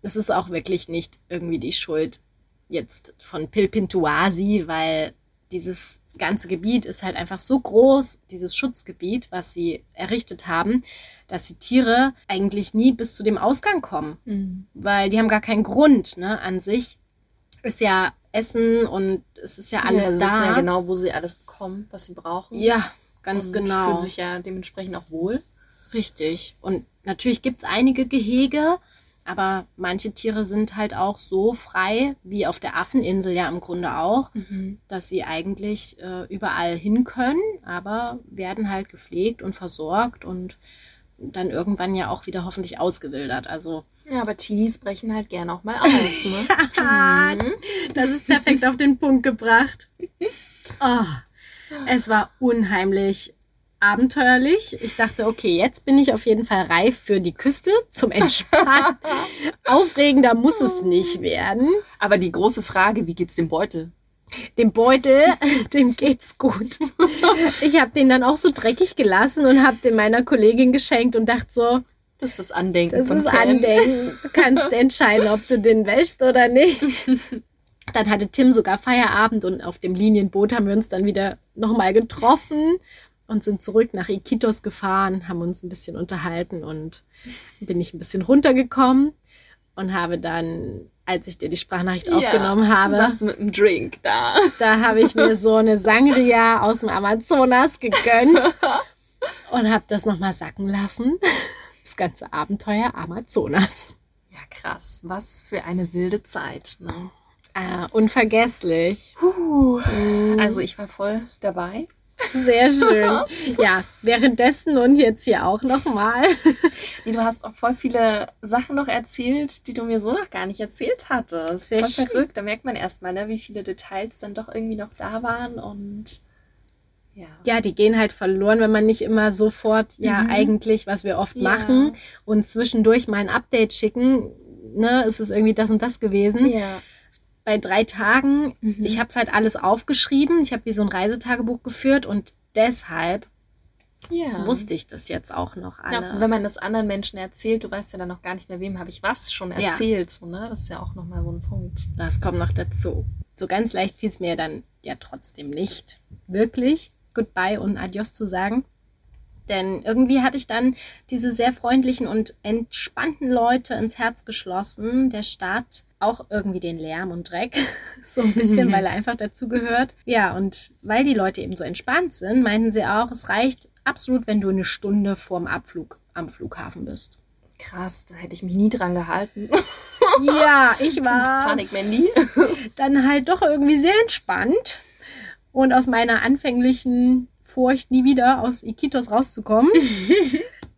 das ist auch wirklich nicht irgendwie die Schuld jetzt von Pilpintuasi, weil dieses ganze Gebiet ist halt einfach so groß, dieses Schutzgebiet, was sie errichtet haben, dass die Tiere eigentlich nie bis zu dem Ausgang kommen, weil die haben gar keinen Grund, ne, an sich. Ist ja Essen und es ist ja alles ja, sie da. wissen ja genau, wo sie alles bekommen, was sie brauchen. Ja, ganz und genau. fühlen sich ja dementsprechend auch wohl. Richtig. Und natürlich gibt es einige Gehege, aber manche Tiere sind halt auch so frei, wie auf der Affeninsel ja im Grunde auch, mhm. dass sie eigentlich äh, überall hin können, aber werden halt gepflegt und versorgt und dann irgendwann ja auch wieder hoffentlich ausgewildert. Also ja, aber Chilis brechen halt gerne auch mal aus. Ne? mhm. Das ist perfekt auf den Punkt gebracht. Oh, es war unheimlich abenteuerlich. Ich dachte, okay, jetzt bin ich auf jeden Fall reif für die Küste zum Entspannen. Aufregender muss es nicht werden. Aber die große Frage, wie geht's dem Beutel? Dem Beutel, dem geht's gut. Ich habe den dann auch so dreckig gelassen und habe den meiner Kollegin geschenkt und dachte so, das ist das Andenken. Das ist Ken. Andenken. Du kannst entscheiden, ob du den wäschst oder nicht. Dann hatte Tim sogar Feierabend und auf dem Linienboot haben wir uns dann wieder nochmal getroffen und sind zurück nach Iquitos gefahren, haben uns ein bisschen unterhalten und bin ich ein bisschen runtergekommen und habe dann, als ich dir die Sprachnachricht ja, aufgenommen habe, saß du mit einem Drink da. Da habe ich mir so eine Sangria aus dem Amazonas gegönnt und habe das nochmal sacken lassen. Das ganze Abenteuer Amazonas. Ja, krass. Was für eine wilde Zeit. Ne? Äh, unvergesslich. Puh. Mhm. Also ich war voll dabei. Sehr schön. Ja, währenddessen und jetzt hier auch nochmal. Nee, du hast auch voll viele Sachen noch erzählt, die du mir so noch gar nicht erzählt hattest. Sehr voll schön. verrückt. Da merkt man erstmal, ne, wie viele Details dann doch irgendwie noch da waren und ja. ja, die gehen halt verloren, wenn man nicht immer sofort, ja, mhm. eigentlich, was wir oft ja. machen und zwischendurch mal ein Update schicken, ne, ist es irgendwie das und das gewesen. Ja bei drei Tagen, mhm. ich habe es halt alles aufgeschrieben. Ich habe wie so ein Reisetagebuch geführt und deshalb ja. wusste ich das jetzt auch noch alles. Ja, wenn man das anderen Menschen erzählt, du weißt ja dann noch gar nicht mehr, wem habe ich was schon erzählt. Ja. So, ne? Das ist ja auch nochmal so ein Punkt. Das kommt noch dazu. So ganz leicht fiel es mir dann ja trotzdem nicht, wirklich Goodbye und Adios zu sagen. Denn irgendwie hatte ich dann diese sehr freundlichen und entspannten Leute ins Herz geschlossen, der Stadt auch irgendwie den Lärm und Dreck, so ein bisschen, weil er einfach dazu gehört. Ja, und weil die Leute eben so entspannt sind, meinten sie auch, es reicht absolut, wenn du eine Stunde vorm Abflug am Flughafen bist. Krass, da hätte ich mich nie dran gehalten. Ja, ich war. Panik, Mandy. Dann halt doch irgendwie sehr entspannt. Und aus meiner anfänglichen Furcht, nie wieder aus Iquitos rauszukommen,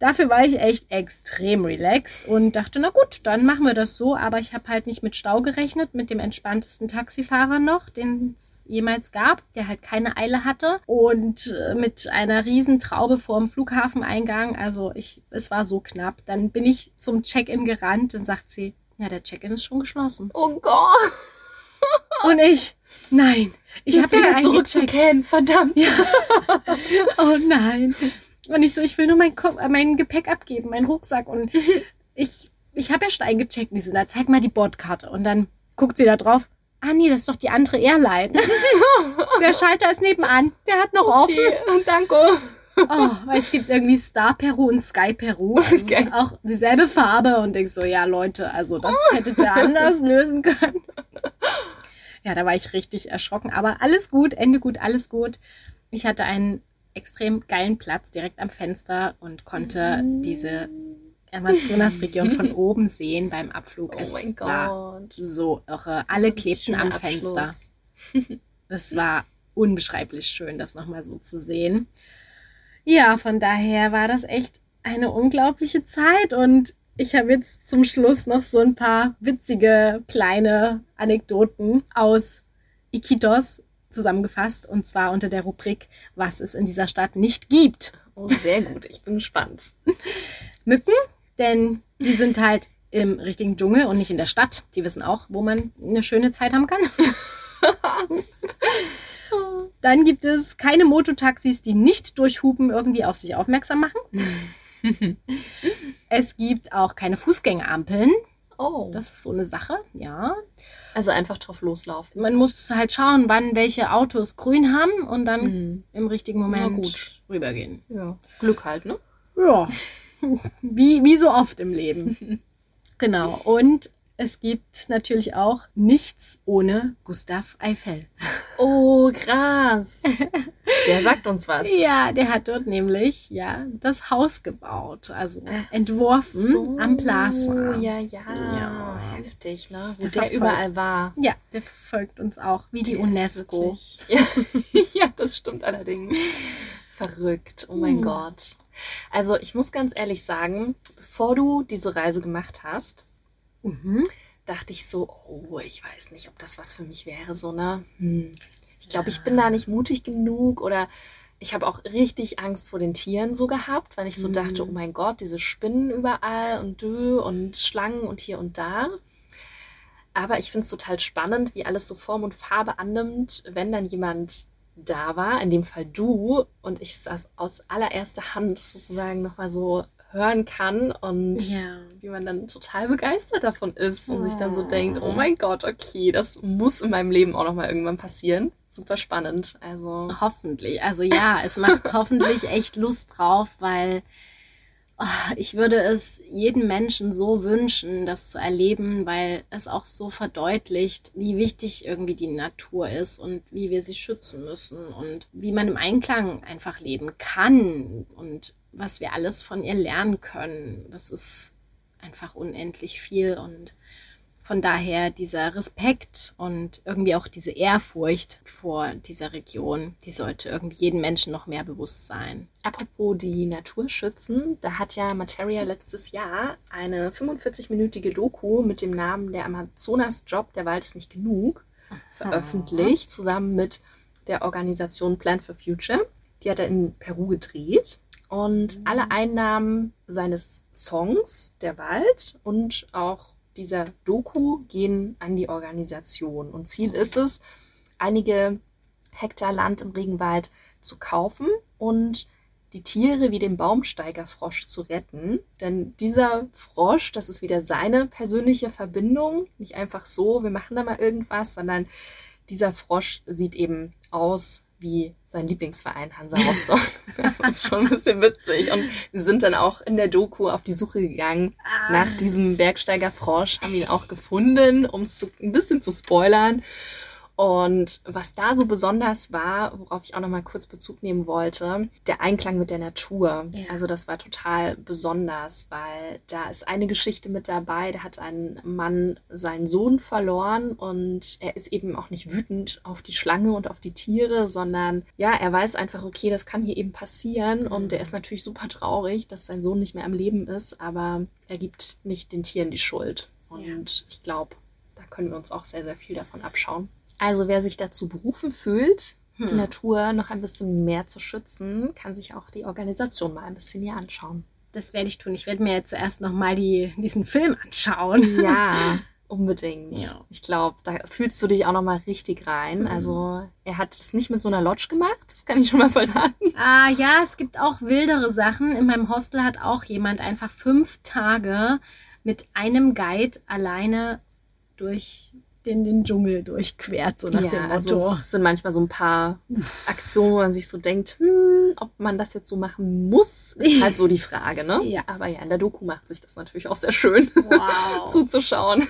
Dafür war ich echt extrem relaxed und dachte, na gut, dann machen wir das so. Aber ich habe halt nicht mit Stau gerechnet, mit dem entspanntesten Taxifahrer noch, den es jemals gab, der halt keine Eile hatte. Und äh, mit einer riesen Traube vor dem Flughafeneingang. Also ich, es war so knapp. Dann bin ich zum Check-in gerannt und sagt sie, ja, der Check-in ist schon geschlossen. Oh Gott. Und ich, nein, ich habe wieder zurück zu Ken, verdammt. Ja. oh nein. Und ich so, ich will nur mein, mein Gepäck abgeben, meinen Rucksack. Und ich, ich habe ja schon eingecheckt. Die sind da, zeig mal die Bordkarte. Und dann guckt sie da drauf. Ah nee, das ist doch die andere Airline. der Schalter ist nebenan. Der hat noch okay. offen. Danke. Oh, weil es gibt irgendwie Star Peru und Sky Peru. Okay. auch dieselbe Farbe und ich so, ja Leute, also das hättet ihr anders lösen können. Ja, da war ich richtig erschrocken, aber alles gut, Ende gut, alles gut. Ich hatte einen extrem geilen Platz direkt am Fenster und konnte diese Amazonas-Region von oben sehen beim Abflug. Oh es mein Gott. so irre. Alle klebten am Fenster. Es war unbeschreiblich schön, das nochmal so zu sehen. Ja, von daher war das echt eine unglaubliche Zeit und ich habe jetzt zum Schluss noch so ein paar witzige kleine Anekdoten aus Iquitos zusammengefasst und zwar unter der Rubrik, was es in dieser Stadt nicht gibt. Oh, sehr gut, ich bin gespannt. Mücken, denn die sind halt im richtigen Dschungel und nicht in der Stadt. Die wissen auch, wo man eine schöne Zeit haben kann. Dann gibt es keine Mototaxis, die nicht durch Hupen irgendwie auf sich aufmerksam machen. es gibt auch keine Fußgängerampeln. Oh. Das ist so eine Sache, ja. Also einfach drauf loslaufen. Man muss halt schauen, wann welche Autos grün haben und dann mhm. im richtigen Moment rübergehen. Ja. Glück halt, ne? Ja. wie, wie so oft im Leben. genau. Und es gibt natürlich auch nichts ohne Gustav Eiffel. Oh, krass. Der sagt uns was. Ja, der hat dort nämlich ja das Haus gebaut, also Ach entworfen so. am Plaza. Ja, ja, ja. Heftig, ne? Wo der, der überall war. Ja, der verfolgt uns auch, wie die der UNESCO. Ja. ja, das stimmt allerdings. Verrückt, oh mein hm. Gott. Also ich muss ganz ehrlich sagen, bevor du diese Reise gemacht hast, mhm. dachte ich so, oh, ich weiß nicht, ob das was für mich wäre, so, ne? Hm. Ich glaube, ja. ich bin da nicht mutig genug oder ich habe auch richtig Angst vor den Tieren so gehabt, weil ich so mhm. dachte, oh mein Gott, diese Spinnen überall und Dö und Schlangen und hier und da. Aber ich finde es total spannend, wie alles so Form und Farbe annimmt, wenn dann jemand da war, in dem Fall du, und ich das aus allererster Hand sozusagen nochmal so hören kann und ja. Wie man dann total begeistert davon ist und oh. sich dann so denkt, oh mein Gott, okay, das muss in meinem Leben auch nochmal irgendwann passieren. Super spannend. Also hoffentlich. Also ja, es macht hoffentlich echt Lust drauf, weil oh, ich würde es jedem Menschen so wünschen, das zu erleben, weil es auch so verdeutlicht, wie wichtig irgendwie die Natur ist und wie wir sie schützen müssen und wie man im Einklang einfach leben kann und was wir alles von ihr lernen können. Das ist einfach unendlich viel und von daher dieser Respekt und irgendwie auch diese Ehrfurcht vor dieser Region, die sollte irgendwie jedem Menschen noch mehr bewusst sein. Apropos die Natur schützen, da hat ja Materia letztes Jahr eine 45-minütige Doku mit dem Namen Der Amazonas-Job, der Wald ist nicht genug, veröffentlicht, zusammen mit der Organisation Plan for Future. Die hat er in Peru gedreht. Und alle. Einnahmen seines Songs, Der Wald, und auch dieser Doku gehen an die Organisation. Und Ziel ist es, einige Hektar Land im Regenwald zu kaufen und die Tiere wie den Baumsteigerfrosch zu retten. Denn dieser Frosch, das ist wieder seine persönliche Verbindung. Nicht einfach so, wir machen da mal irgendwas, sondern dieser Frosch sieht eben aus wie sein Lieblingsverein Hansa Rostock. das ist schon ein bisschen witzig. Und sie sind dann auch in der Doku auf die Suche gegangen ah. nach diesem Bergsteiger Frosch, haben ihn auch gefunden, um es ein bisschen zu spoilern. Und was da so besonders war, worauf ich auch noch mal kurz Bezug nehmen wollte, der Einklang mit der Natur. Ja. Also das war total besonders, weil da ist eine Geschichte mit dabei, da hat ein Mann seinen Sohn verloren und er ist eben auch nicht wütend auf die Schlange und auf die Tiere, sondern ja, er weiß einfach, okay, das kann hier eben passieren und er ist natürlich super traurig, dass sein Sohn nicht mehr am Leben ist, aber er gibt nicht den Tieren die Schuld. Und ja. ich glaube, da können wir uns auch sehr, sehr viel davon abschauen. Also wer sich dazu berufen fühlt, hm. die Natur noch ein bisschen mehr zu schützen, kann sich auch die Organisation mal ein bisschen hier anschauen. Das werde ich tun. Ich werde mir jetzt zuerst noch mal die, diesen Film anschauen. Ja, unbedingt. Ja. Ich glaube, da fühlst du dich auch noch mal richtig rein. Mhm. Also er hat es nicht mit so einer Lodge gemacht, das kann ich schon mal verraten. Ah ja, es gibt auch wildere Sachen. In meinem Hostel hat auch jemand einfach fünf Tage mit einem Guide alleine durch den, den Dschungel durchquert, so nach ja, dem also Motto. Also es sind manchmal so ein paar Aktionen, wo man sich so denkt, hm, ob man das jetzt so machen muss, ist halt so die Frage, ne? Ja. Aber ja, in der Doku macht sich das natürlich auch sehr schön wow. zuzuschauen.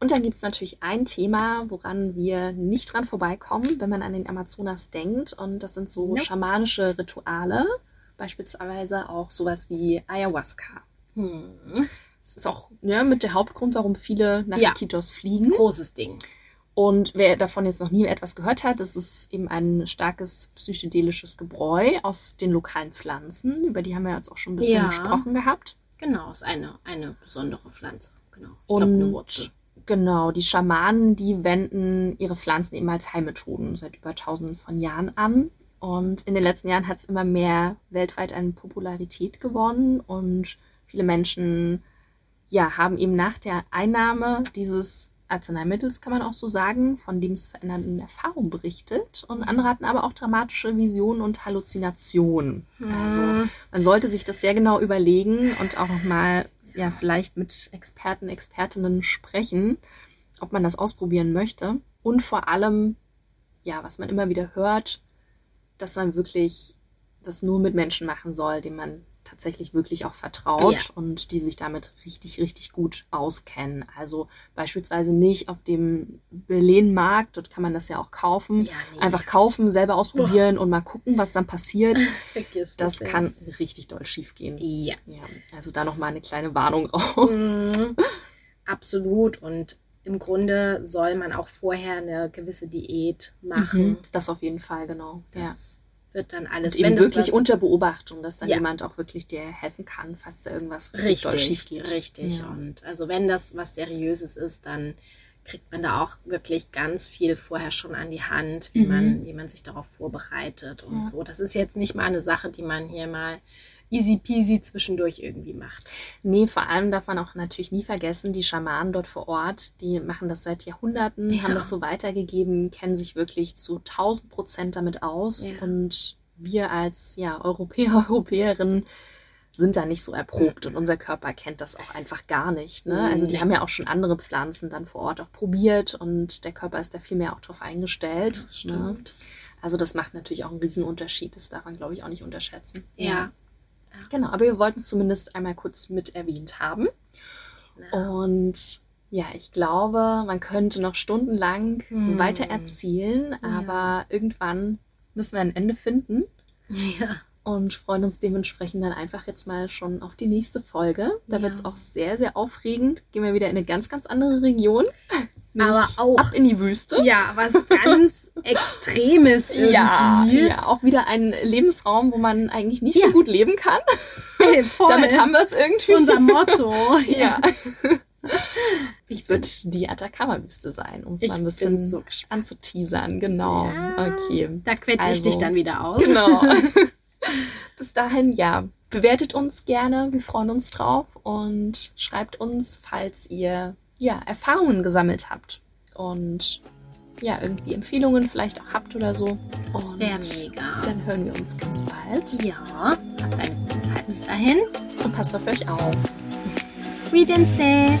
Und dann gibt es natürlich ein Thema, woran wir nicht dran vorbeikommen, wenn man an den Amazonas denkt. Und das sind so nope. schamanische Rituale, beispielsweise auch sowas wie Ayahuasca. Hm. Das ist auch ja, mit der Hauptgrund, warum viele nach ja. Iquitos fliegen. Großes Ding. Und wer davon jetzt noch nie etwas gehört hat, das ist eben ein starkes psychedelisches Gebräu aus den lokalen Pflanzen. Über die haben wir jetzt auch schon ein bisschen ja. gesprochen gehabt. Genau, ist eine, eine besondere Pflanze. Genau. Ich glaube, eine Wurzel. Genau, die Schamanen, die wenden ihre Pflanzen eben als Heilmethoden seit über tausenden von Jahren an. Und in den letzten Jahren hat es immer mehr weltweit an Popularität gewonnen und viele Menschen ja, haben eben nach der Einnahme dieses Arzneimittels, kann man auch so sagen, von lebensverändernden Erfahrungen berichtet. Und andere hatten aber auch dramatische Visionen und Halluzinationen. Mhm. Also man sollte sich das sehr genau überlegen und auch nochmal ja, vielleicht mit Experten, Expertinnen sprechen, ob man das ausprobieren möchte. Und vor allem, ja, was man immer wieder hört, dass man wirklich das nur mit Menschen machen soll, denen man tatsächlich wirklich auch vertraut Ja. und die sich damit richtig, richtig gut auskennen. Also beispielsweise nicht auf dem Berlin-Markt, dort kann man das ja auch kaufen. Ja, nee. Einfach kaufen, selber ausprobieren und mal gucken, was dann passiert. Vergiss Das ja. kann richtig doll schief gehen. Ja. Ja, also da nochmal eine kleine Warnung raus. Mhm. Absolut. Und im Grunde soll man auch vorher eine gewisse Diät machen. Mhm. Das auf jeden Fall, genau. ja. Wird dann alles. Und eben wirklich was- unter Beobachtung, dass dann Ja. jemand auch wirklich dir helfen kann, falls da irgendwas richtig, schief Richtig, geht. richtig. Ja. Und also wenn das was Seriöses ist, dann kriegt man da auch wirklich ganz viel vorher schon an die Hand, wie, Mhm. man, wie man sich darauf vorbereitet und so. Das ist jetzt nicht mal eine Sache, die man hier mal easy peasy zwischendurch irgendwie macht. Nee, vor allem darf man auch natürlich nie vergessen, die Schamanen dort vor Ort, die machen das seit Jahrhunderten, Ja. haben das so weitergegeben, kennen sich wirklich zu 1000 Prozent damit aus. Ja. Und wir als ja, Europäer, Europäerinnen sind da nicht so erprobt und unser Körper kennt das auch einfach gar nicht. Ne? Also die haben ja auch schon andere Pflanzen dann vor Ort auch probiert und der Körper ist da viel mehr auch drauf eingestellt. Das Ne? stimmt. Also das macht natürlich auch einen Riesenunterschied. Das darf man, glaube ich, auch nicht unterschätzen. Ja. Genau, aber wir wollten es zumindest einmal kurz mit erwähnt haben. Und ja, ich glaube, man könnte noch stundenlang Hm. weiter erzählen, aber irgendwann müssen wir ein Ende finden Ja. und freuen uns dementsprechend dann einfach jetzt mal schon auf die nächste Folge. Da Ja. wird es auch sehr, sehr aufregend. Gehen wir wieder in eine ganz, ganz andere Region. Aber auch- ab in die Wüste. Ja, was ganz Extremes irgendwie. Ja, ja, auch wieder ein Lebensraum, wo man eigentlich nicht Ja. so gut leben kann. Voll. Damit haben wir es irgendwie. unser Motto. Ja. Ich Es wird die Atacama-Wüste sein, um es Ich mal ein bisschen so anzuteasern. Genau. Ja, Okay. Da quetsche ich Also, dich dann wieder aus. Genau. Bis dahin, ja, bewertet uns gerne. Wir freuen uns drauf und schreibt uns, falls ihr ja, Erfahrungen gesammelt habt und ja, irgendwie Empfehlungen vielleicht auch habt oder so. Das Und wäre mega. Dann hören wir uns ganz bald Ja, habt eine gute Zeit bis dahin. und passt auf euch auf. Cuídense.